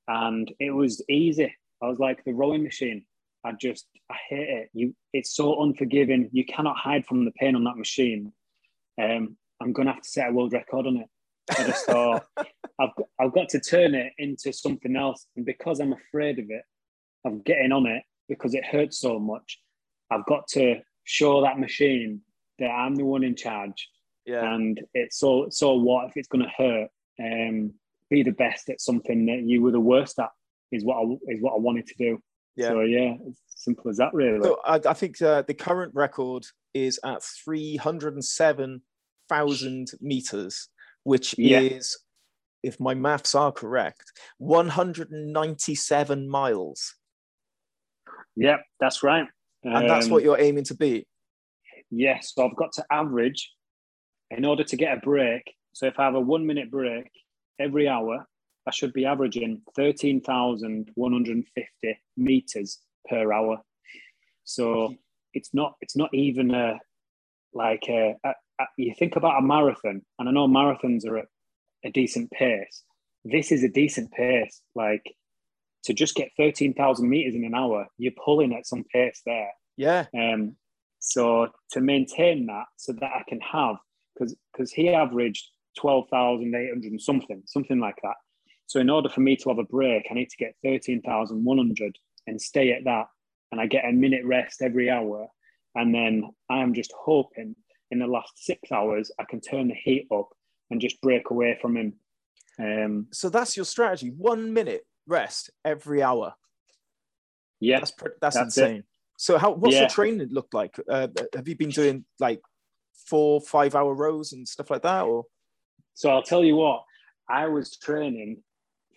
and it was easy. I was like the rowing machine. I just I hate it. You, it's so unforgiving. You cannot hide from the pain on that machine. Um, I'm gonna have to set a world record on it. I just thought [LAUGHS] I've I've got to turn it into something else, and because I'm afraid of it, of getting on it because it hurts so much, I've got to show that machine that I'm the one in charge yeah. And it's so so what if it's going to hurt? Um, be the best at something that you were the worst at is what I is what I wanted to do. Yeah. So yeah, it's simple as that, really. So I, I think uh, the current record is at three hundred and seven thousand meters, which yeah. is, if my maths are correct, one hundred and ninety-seven miles. Yep, that's right. And um, that's what you're aiming to beat. Yes, so I've got to average in order to get a break, so if I have a one minute break every hour, I should be averaging 13,150 meters per hour. So it's not it's not even a like a, a, a, you think about a marathon, and I know marathons are at a decent pace. This is a decent pace. Like to just get thirteen thousand meters in an hour, you're pulling at some pace there. Yeah. Um. So to maintain that, so that I can have, because because he averaged twelve thousand eight hundred something, something like that. So in order for me to have a break, I need to get thirteen thousand one hundred and stay at that, and I get a minute rest every hour, and then I'm just hoping in the last six hours I can turn the heat up and just break away from him. Um, so that's your strategy: one minute rest every hour. Yeah, that's that's, that's insane. It. So how what's yeah. your training look like? Uh, have you been doing like four, five hour rows and stuff like that, or? So I'll tell you what, I was training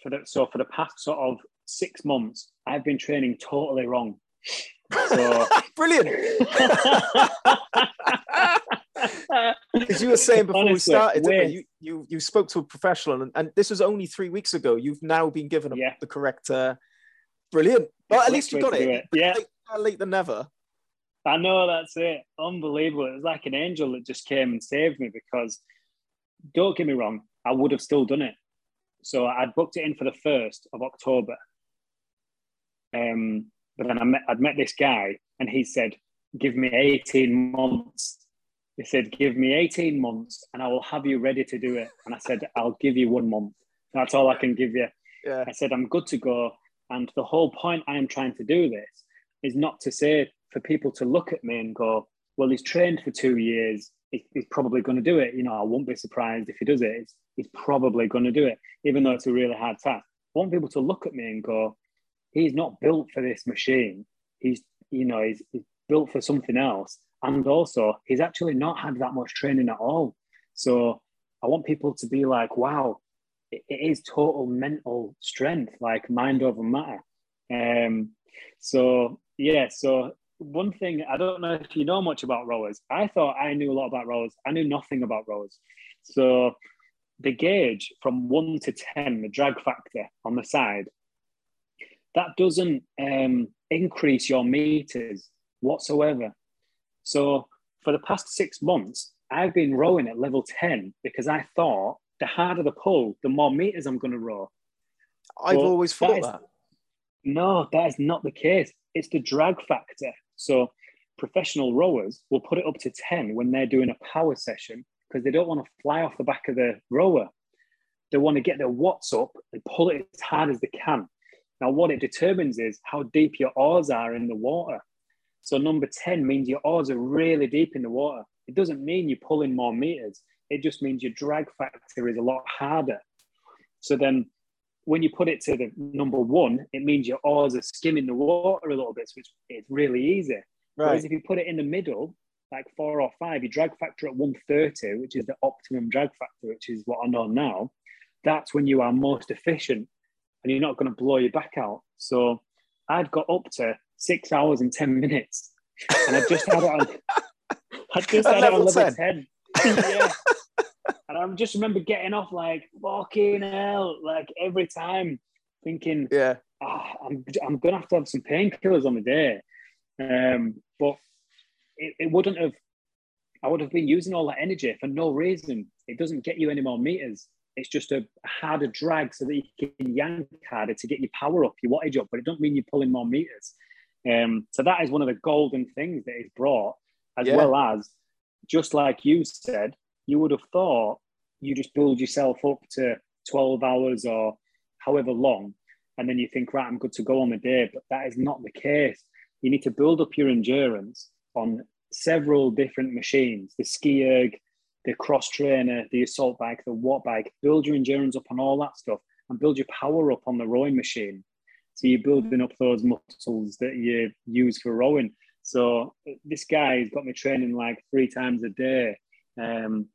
for the so for the past sort of six months, I've been training totally wrong. So [LAUGHS] brilliant. [LAUGHS] Because you were saying before Honestly, we started, you, you you spoke to a professional, and, and, this was only three weeks ago. You've now been given yeah. the correct. Uh, brilliant. Well, at least you got it. it. Yeah, late, late than never. I know that's it. Unbelievable. It was like an angel that just came and saved me because don't get me wrong, I would have still done it. So I'd booked it in for the first of October. Um, but then I met, I'd met this guy and he said, Give me 18 months. He said, Give me 18 months and I will have you ready to do it. And I said, I'll give you one month. That's all I can give you. Yeah. I said, I'm good to go. And the whole point I am trying to do this is not to say for people to look at me and go, Well, he's trained for two years. He's probably going to do it. You know, I won't be surprised if he does it. He's probably going to do it, even though it's a really hard task. I want people to look at me and go, he's not built for this machine. He's, you know, he's, he's built for something else. And also, he's actually not had that much training at all. So I want people to be like, wow, it, it is total mental strength, like mind over matter. Um, so yeah, so one thing I don't know if you know much about rowers. I thought I knew a lot about rowers. I knew nothing about rowers. So the gauge from one to ten, the drag factor on the side, that doesn't um, increase your meters whatsoever. So for the past six months, I've been rowing at level 10 because I thought the harder the pull, the more meters I'm going to row. I've but always thought that, is, that. No, that is not the case. It's the drag factor. So professional rowers will put it up to 10 when they're doing a power session because they don't want to fly off the back of the rower. They want to get their watts up and pull it as hard as they can. Now, what it determines is how deep your oars are in the water. So, number 10 means your oars are really deep in the water. It doesn't mean you're pulling more meters, it just means your drag factor is a lot harder. So, then when you put it to the number one, it means your oars are skimming the water a little bit, so it's, it's really easy. Right. Whereas if you put it in the middle, like four or five, your drag factor at 130, which is the optimum drag factor, which is what I know now, that's when you are most efficient and you're not going to blow your back out. So I'd got up to six hours and 10 minutes and I just had it on, [LAUGHS] I just had it on level 10. 10. [LAUGHS] yeah. And I just remember getting off like, fucking hell, like every time thinking, yeah, oh, I'm, I'm going to have to have some painkillers on the day. Um, but it, it wouldn't have, I would have been using all that energy for no reason. It doesn't get you any more meters. It's just a harder drag so that you can yank harder to get your power up, your wattage up, but it don't mean you're pulling more meters. Um, so that is one of the golden things that is brought, as yeah. well as just like you said, you would have thought you just build yourself up to 12 hours or however long, and then you think, right, I'm good to go on the day. But that is not the case. You need to build up your endurance on several different machines the SkiErg, the cross trainer, the assault bike, the Wattbike, build your endurance up on all that stuff and build your power up on the rowing machine. So you're building up those muscles that you use for rowing. So this guy's got me training like three times a day. Um,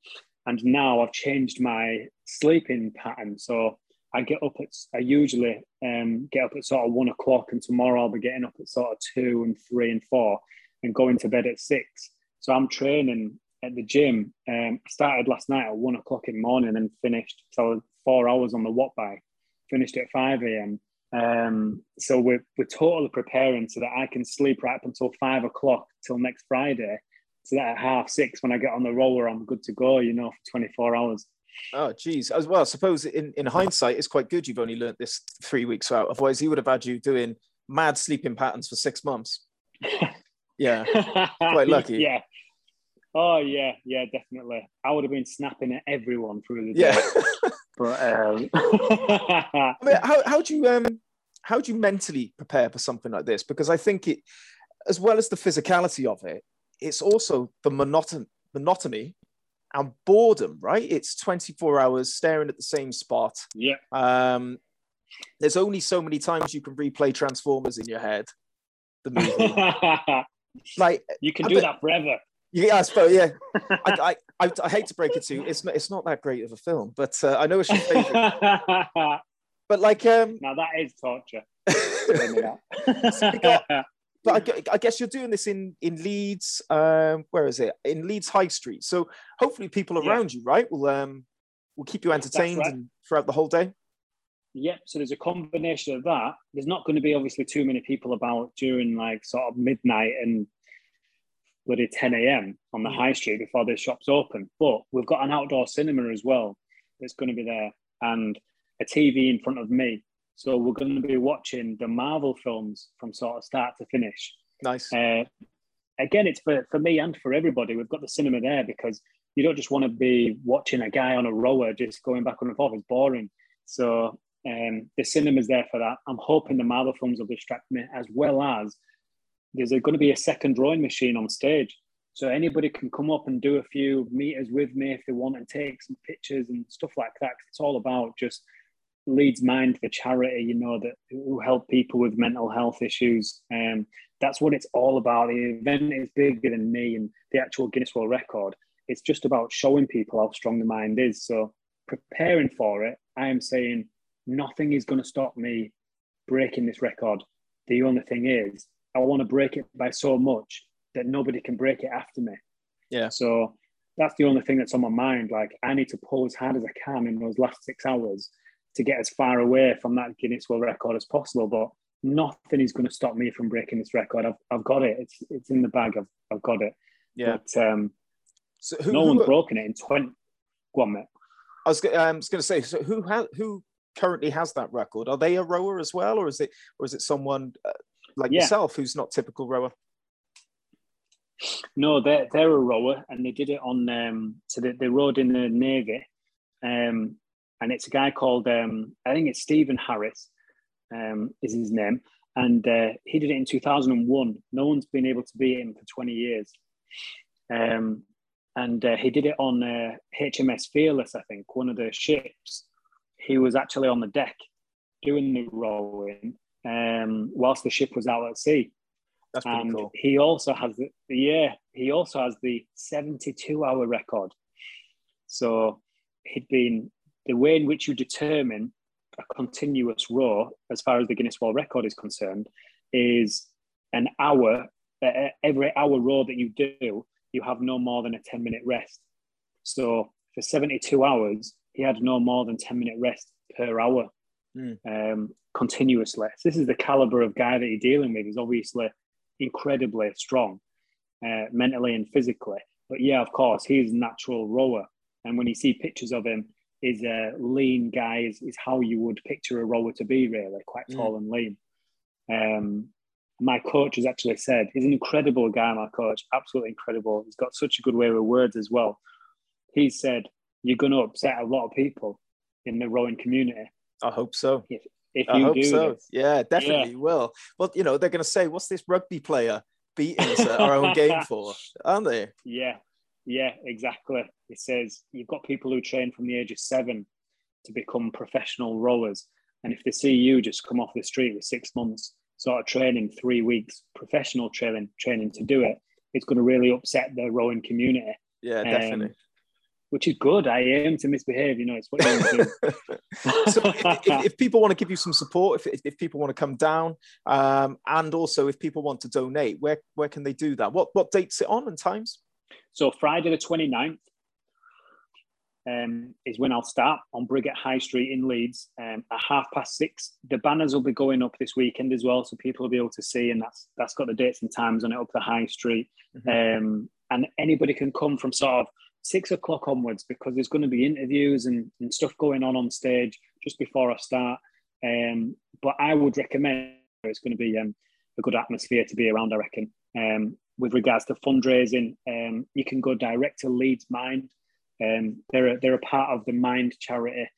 and now I've changed my sleeping pattern. So I get up at, I usually um, get up at sort of one o'clock, and tomorrow I'll be getting up at sort of two and three and four and going to bed at six. So I'm training at the gym. Um, I started last night at one o'clock in the morning and finished. So four hours on the Wattbike. Finished at five a.m. Um, so we're we're totally preparing so that I can sleep right up until five o'clock till next Friday, so that at half six when I get on the roller, I'm good to go. You know, for 24 hours. Oh, geez. As well, I suppose in, in hindsight, it's quite good you've only learnt this three weeks out. Otherwise, he would have had you doing mad sleeping patterns for six months. [LAUGHS] Yeah, quite lucky. [LAUGHS] yeah. Oh yeah, yeah, definitely. I would have been snapping at everyone through the day. Yeah. [LAUGHS] But um... I mean, how how do you um how do you mentally prepare for something like this? Because I think it, as well as the physicality of it, it's also the monoton monotony and boredom, right? It's 24 hours staring at the same spot. yeah, Um, there's only so many times you can replay Transformers in your head, the movie. [LAUGHS] like, you can I do bet- that forever. yeah, I suppose, yeah. [LAUGHS] I, I, I, I hate to break it to you, it's not, it's not that great of a film, but uh, I know it's your favorite. [LAUGHS] But like, um, now that is torture. got- but I, I guess you're doing this in in Leeds. Um, where is it? In Leeds High Street. So hopefully, people Yeah. around you, right, will um will keep you entertained right. throughout the whole day. Yep. So there's a combination of that. There's not going to be obviously too many people about during like sort of midnight and bloody 10 a.m. on the Mm. high street before the shops open. But we've got an outdoor cinema as well that's going to be there and a TV in front of me. So we're going to be watching the Marvel films from sort of start to finish. Nice. Uh, again, it's for, for me and for everybody. We've got the cinema there because you don't just want to be watching a guy on a rower just going back and forth. It's boring. So um, the cinema's there for that. I'm hoping the Marvel films will distract me as well as there's going to be a second drawing machine on stage. So anybody can come up and do a few meters with me if they want and take some pictures and stuff like that. It's all about just Leeds Mind for charity, you know, that who help people with mental health issues. Um, that's what it's all about. The event is bigger than me and the actual Guinness World Record. It's just about showing people how strong the mind is. So preparing for it, I am saying nothing is going to stop me breaking this record. The only thing is, I want to break it by so much that nobody can break it after me. Yeah. So that's the only thing that's on my mind. Like I need to pull as hard as I can in those last six hours to get as far away from that Guinness World Record as possible. But nothing is going to stop me from breaking this record. I've, I've got it. It's it's in the bag. I've, I've got it. Yeah. But um, So who, no who- one's broken it in 20. Go on, mate. I was, um, was going to say, so who has who currently has that record? Are they a rower as well, or is it or is it someone uh, like Yeah. yourself who's not typical rower? No, they're, they're a rower and they did it on, um, so they, they rowed in the Navy. Um, and it's a guy called, um, I think it's Stephen Harris um, is his name. And uh, he did it in 2001. No one's been able to beat him for 20 years. Um, and uh, he did it on uh, HMS Fearless, I think, one of the ships. He was actually on the deck doing the rowing um, whilst the ship was out at sea That's pretty and cool. he also has the yeah he also has the 72 hour record so he'd been the way in which you determine a continuous row as far as the guinness world record is concerned is an hour uh, every hour row that you do you have no more than a 10 minute rest so for 72 hours he had no more than 10 minute rest per hour Mm. um, continuously so this is the caliber of guy that you're dealing with he's obviously incredibly strong uh, mentally and physically. But yeah, of course, he's a natural rower. And when you see pictures of him, he's a lean guy, is, is how you would picture a rower to be, really, quite Mm. tall and lean. Um, my coach has actually said he's an incredible guy, my coach, absolutely incredible. He's got such a good way with words as well. He said, You're going to upset a lot of people in the rowing community I hope so. if I you hope so. this. Yeah, definitely will. Well, you know, they're going to say, "What's this rugby player beating us at our own [LAUGHS] game for?" Aren't they? Yeah, yeah, exactly. It says you've got people who train from the age of seven to become professional rowers. And if they see you just come off the street with six months sort of training, three weeks, professional training, training to do it, it's going to really upset the rowing community, Yeah, Um, definitely. which is good. I aim to misbehave, you know, it's what you want to do. [LAUGHS] so if, if, if people want to give you some support, if, if people want to come down, um, and also if people want to donate, where where can they do that? What what dates it on and times? So Friday the 29th, um, is when I'll start on Briggate High Street in Leeds um, at half past six. The banners will be going up this weekend as well, so people will be able to see, and that's that's got the dates and times on it up the High Street. Mm-hmm. Um, and anybody can come from sort of six o'clock onwards because there's going to be interviews and, and stuff going on on stage just before I start. Um, but I would recommend it's going to be um, a good atmosphere to be around. I reckon. With regards to fundraising, um, you can go direct to Leeds Mind. Um, they're a, they're a part of the Mind charity,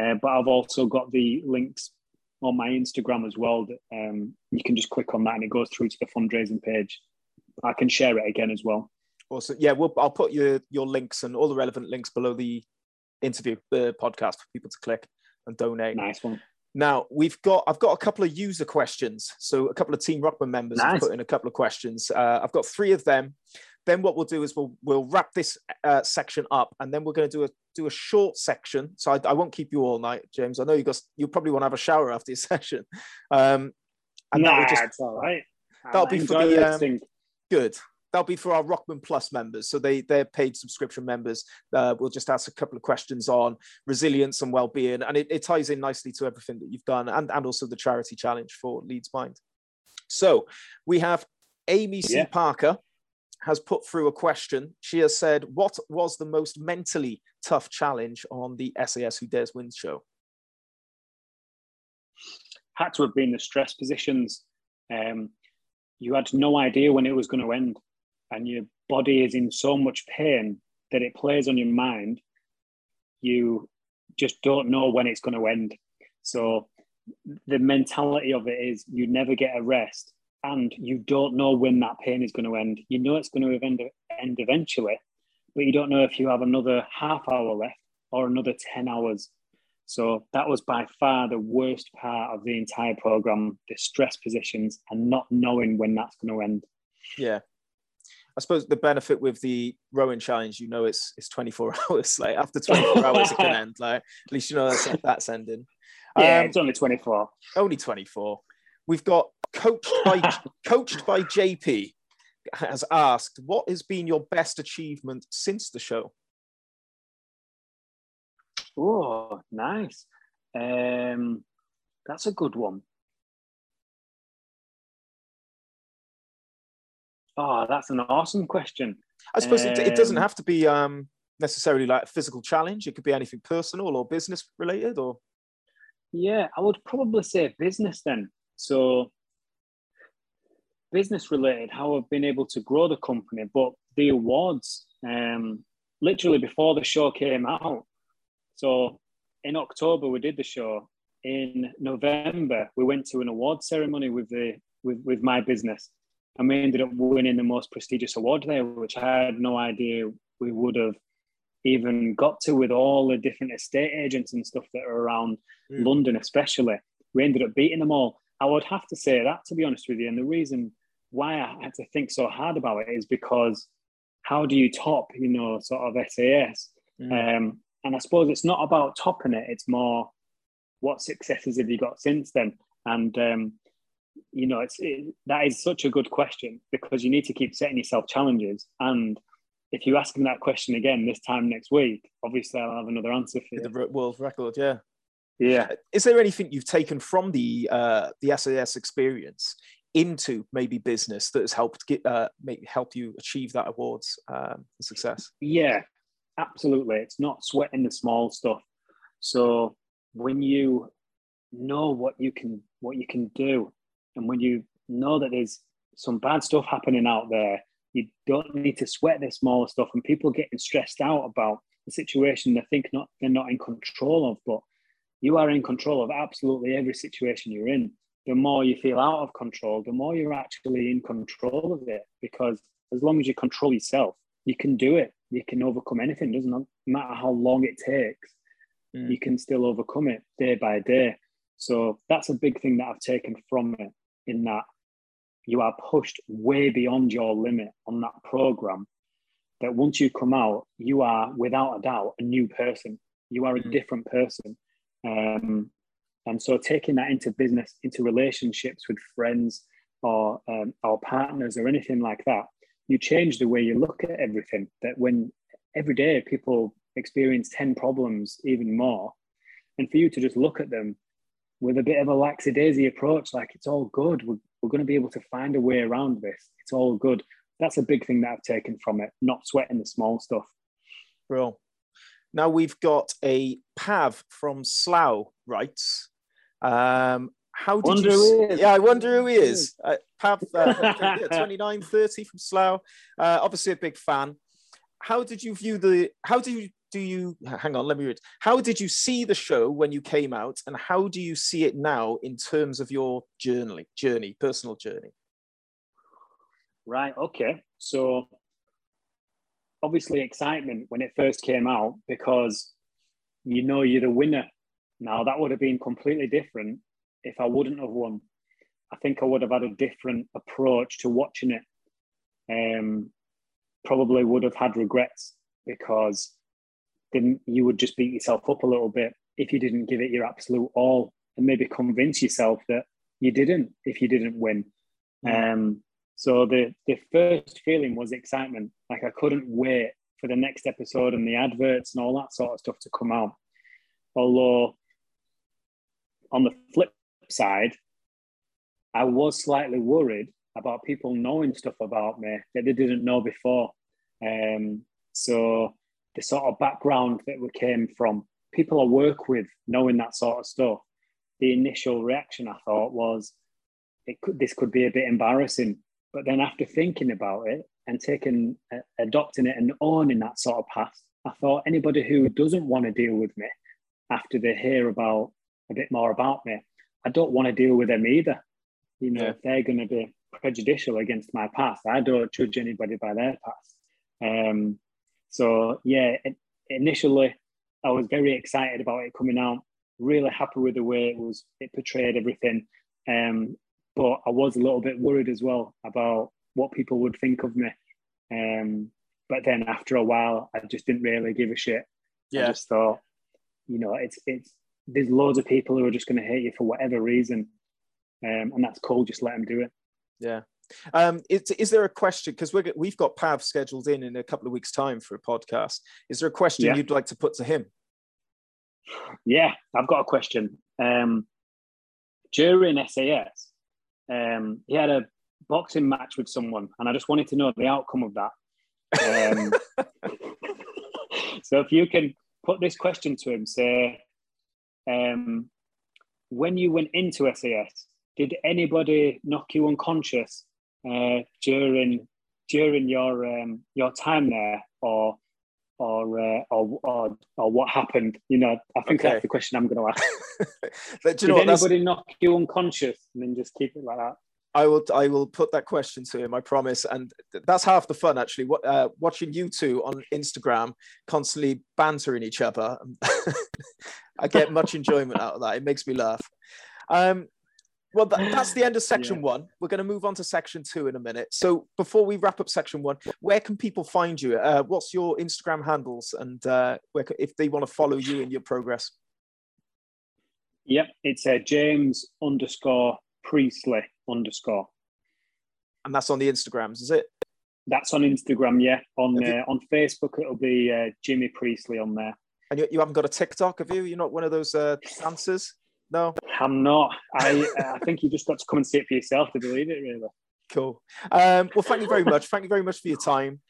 uh, but I've also got the links on my Instagram as well. That um, you can just click on that and it goes through to the fundraising page. I can share it again as well. Awesome. Yeah, we'll, I'll put your your links and all the relevant links below the interview, the podcast for people to click and donate. Nice one. Now we've got I've got a couple of user questions. So a couple of Team Ruckman members nice. have put in a couple of questions. Uh, I've got three of them. Then what we'll do is we'll we'll wrap this uh, section up, and then we're going to do a do a short section. So I, I, won't keep you all night, James. I know you got you probably want to have a shower after your [LAUGHS] session. Um, and nah, that will just, all right. That'll be for the um, good that'll be for our Rockman Plus members. So they they're paid subscription members. Uh, we'll just ask a couple of questions on resilience and well-being, and it, it, ties in nicely to everything that you've done, and and also the charity challenge for Leeds Mind. So we have Amy C. Yeah. Parker has put through a question. She has said, "What was the most mentally tough challenge on the SAS Who Dares Win show?" Had to have been the stress positions. Um, you had no idea when it was going to end and your body is in so much pain that it plays on your mind, you just don't know when it's going to end. So the mentality of it is you never get a rest and you don't know when that pain is going to end. You know it's going to end, end eventually, but you don't know if you have another half hour left or another 10 hours. So that was by far the worst part of the entire program the stress positions and not knowing when that's going to end. Yeah. I suppose the benefit with the rowing challenge, you know, it's it's 24 [LAUGHS] hours. Like after 24 hours, it can [LAUGHS] end. Like at least you know that's that's ending. Yeah, um, it's only 24. Only 24. We've got coached by [LAUGHS] coached by JP has asked, what has been your best achievement since the show? Oh, nice. Um, that's a good one. Oh, that's an awesome question. I suppose um, it, it, doesn't um, have to be um, necessarily like a physical challenge. It could be anything personal or business related, or yeah, I would probably say business then. So business related, how I've been able to grow the company, but the awards, um, literally before the show came out. So in October we did the show. In November we went to an award ceremony with the with, with my business and we ended up winning the most prestigious award there, which I had no idea we would have even got to with all the different estate agents and stuff that are around mm. London, especially. We ended up beating them all. I would have to say that, to be honest with you. And the reason why I had to think so hard about it is because how do you top, you know, sort of SAS? Mm. Um, and I suppose it's not about topping it, it's more what successes have you got since then? And um, you know, it's it, that is such a good question because you need to keep setting yourself challenges. And if you ask me that question again this time next week, obviously I'll have another answer for you. The world record, yeah. Yeah. Is there anything you've taken from the uh, the SAS experience into maybe business that has helped get uh, make help you achieve that awards um, success? Yeah, absolutely. It's not sweating the small stuff. So when you know what you can what you can do and when you know that there's some bad stuff happening out there, you don't need to sweat the smaller stuff. And people getting stressed out about the situation they think not they're not in control of, but you are in control of absolutely every situation you're in. The more you feel out of control, the more you're actually in control of it. Because as long as you control yourself, you can do it. You can overcome anything. It doesn't matter how long it takes. Mm. You can still overcome it day by day. So that's a big thing that I've taken from it in that you are pushed way beyond your limit on that program that once you come out you are without a doubt a new person you are a mm. different person um, and so taking that into business into relationships with friends or um, or partners or anything like that you change the way you look at everything that when every day people experience 10 problems even more. And for you to just look at them with a bit of a lackadaisy approach, like it's all good. We're, we're going to be able to find a way around this. It's all good. That's a big thing that I've taken from it, not sweating the small stuff. Bro. Now we've got a Pav from Slough writes. Um, how did you? who s- he is. Yeah, I wonder who he is. Uh, Pav, uh, yeah, [LAUGHS] 29, 30 from Slough. Uh, obviously a big fan. How did you view the? How do you do you? Hang on, let me read. How did you see the show when you came out, and how do you see it now in terms of your journey, journey, personal journey? Right. Okay. So obviously excitement when it first came out because you know you're the winner. Now that would have been completely different if I wouldn't have won. I think I would have had a different approach to watching it. Um, probably would have had regrets because then you would just beat yourself up a little bit if you didn't give it your absolute all and maybe convince yourself that you didn't if you didn't win. Um, so the the first feeling was excitement. Like I couldn't wait for the next episode and the adverts and all that sort of stuff to come out. Although on the flip side, I was slightly worried about people knowing stuff about me that they didn't know before. Um, so the sort of background that we came from, people I work with knowing that sort of stuff, the initial reaction I thought was, it could, this could be a bit embarrassing. But then after thinking about it and taking, uh, adopting it and owning that sort of path, I thought anybody who doesn't want to deal with me after they hear about a bit more about me, I don't want to deal with them either. You know, Yeah. if they're going to be prejudicial against my past, I don't judge anybody by their past. Um, so yeah, initially I was very excited about it coming out. Really happy with the way it was. It portrayed everything. Um, but I was a little bit worried as well about what people would think of me. Um, but then after a while, I just didn't really give a shit. Yeah. I just thought, you know, it's it's there's loads of people who are just going to hate you for whatever reason, um, and that's cool. Just let them do it. yeah. Um, is, is there a question? Because we've got Pav scheduled in in a couple of weeks' time for a podcast. Is there a question Yeah. you'd like to put to him? Yeah, I've got a question. Um, during SAS, um, he had a boxing match with someone, and I just wanted to know the outcome of that. Um, [LAUGHS] so if you can put this question to him, say, um, when you went into SAS, did anybody knock you unconscious uh, during during your um, your time there, or or, uh, or or or what happened? You know, I think Okay. that's the question I'm going to ask. [LAUGHS] But Did what? That's, knock you unconscious and then just keep it like that? I will I will put that question to him. I promise. And that's half the fun, actually. What uh, watching you two on Instagram constantly bantering each other. [LAUGHS] I get much enjoyment out of that. It makes me laugh. Um, well, that, that's the end of section Yeah. one. We're going to move on to section two in a minute. So before we wrap up section one, where can people find you? Uh, what's your Instagram handles, and uh, where, if they want to follow you in your progress? Yep, it's uh, James underscore Priestley underscore. And that's on the Instagrams, is it? That's on Instagram. Yeah, on you- uh, on Facebook it'll be uh, Jimmy Priestley on there. And you, you haven't got a TikTok, have you? You're not one of those uh, dancers? No. I'm not. I I think you just got to come and see it for yourself to believe it. Really. Cool. Um, well, thank you very much. Thank you very much for your time.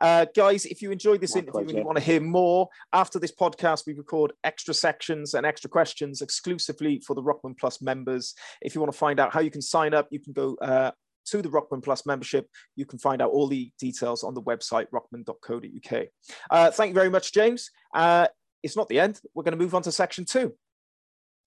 Uh, guys, if you enjoyed this My interview and you want to hear more, after this podcast, we record extra sections and extra questions exclusively for the Rockman Plus members. If you want to find out how you can sign up, you can go uh, to the Rockman Plus membership. You can find out all the details on the website, rockman.co.uk. Uh, thank you very much, James. Uh, it's not the end. We're going to move on to section two.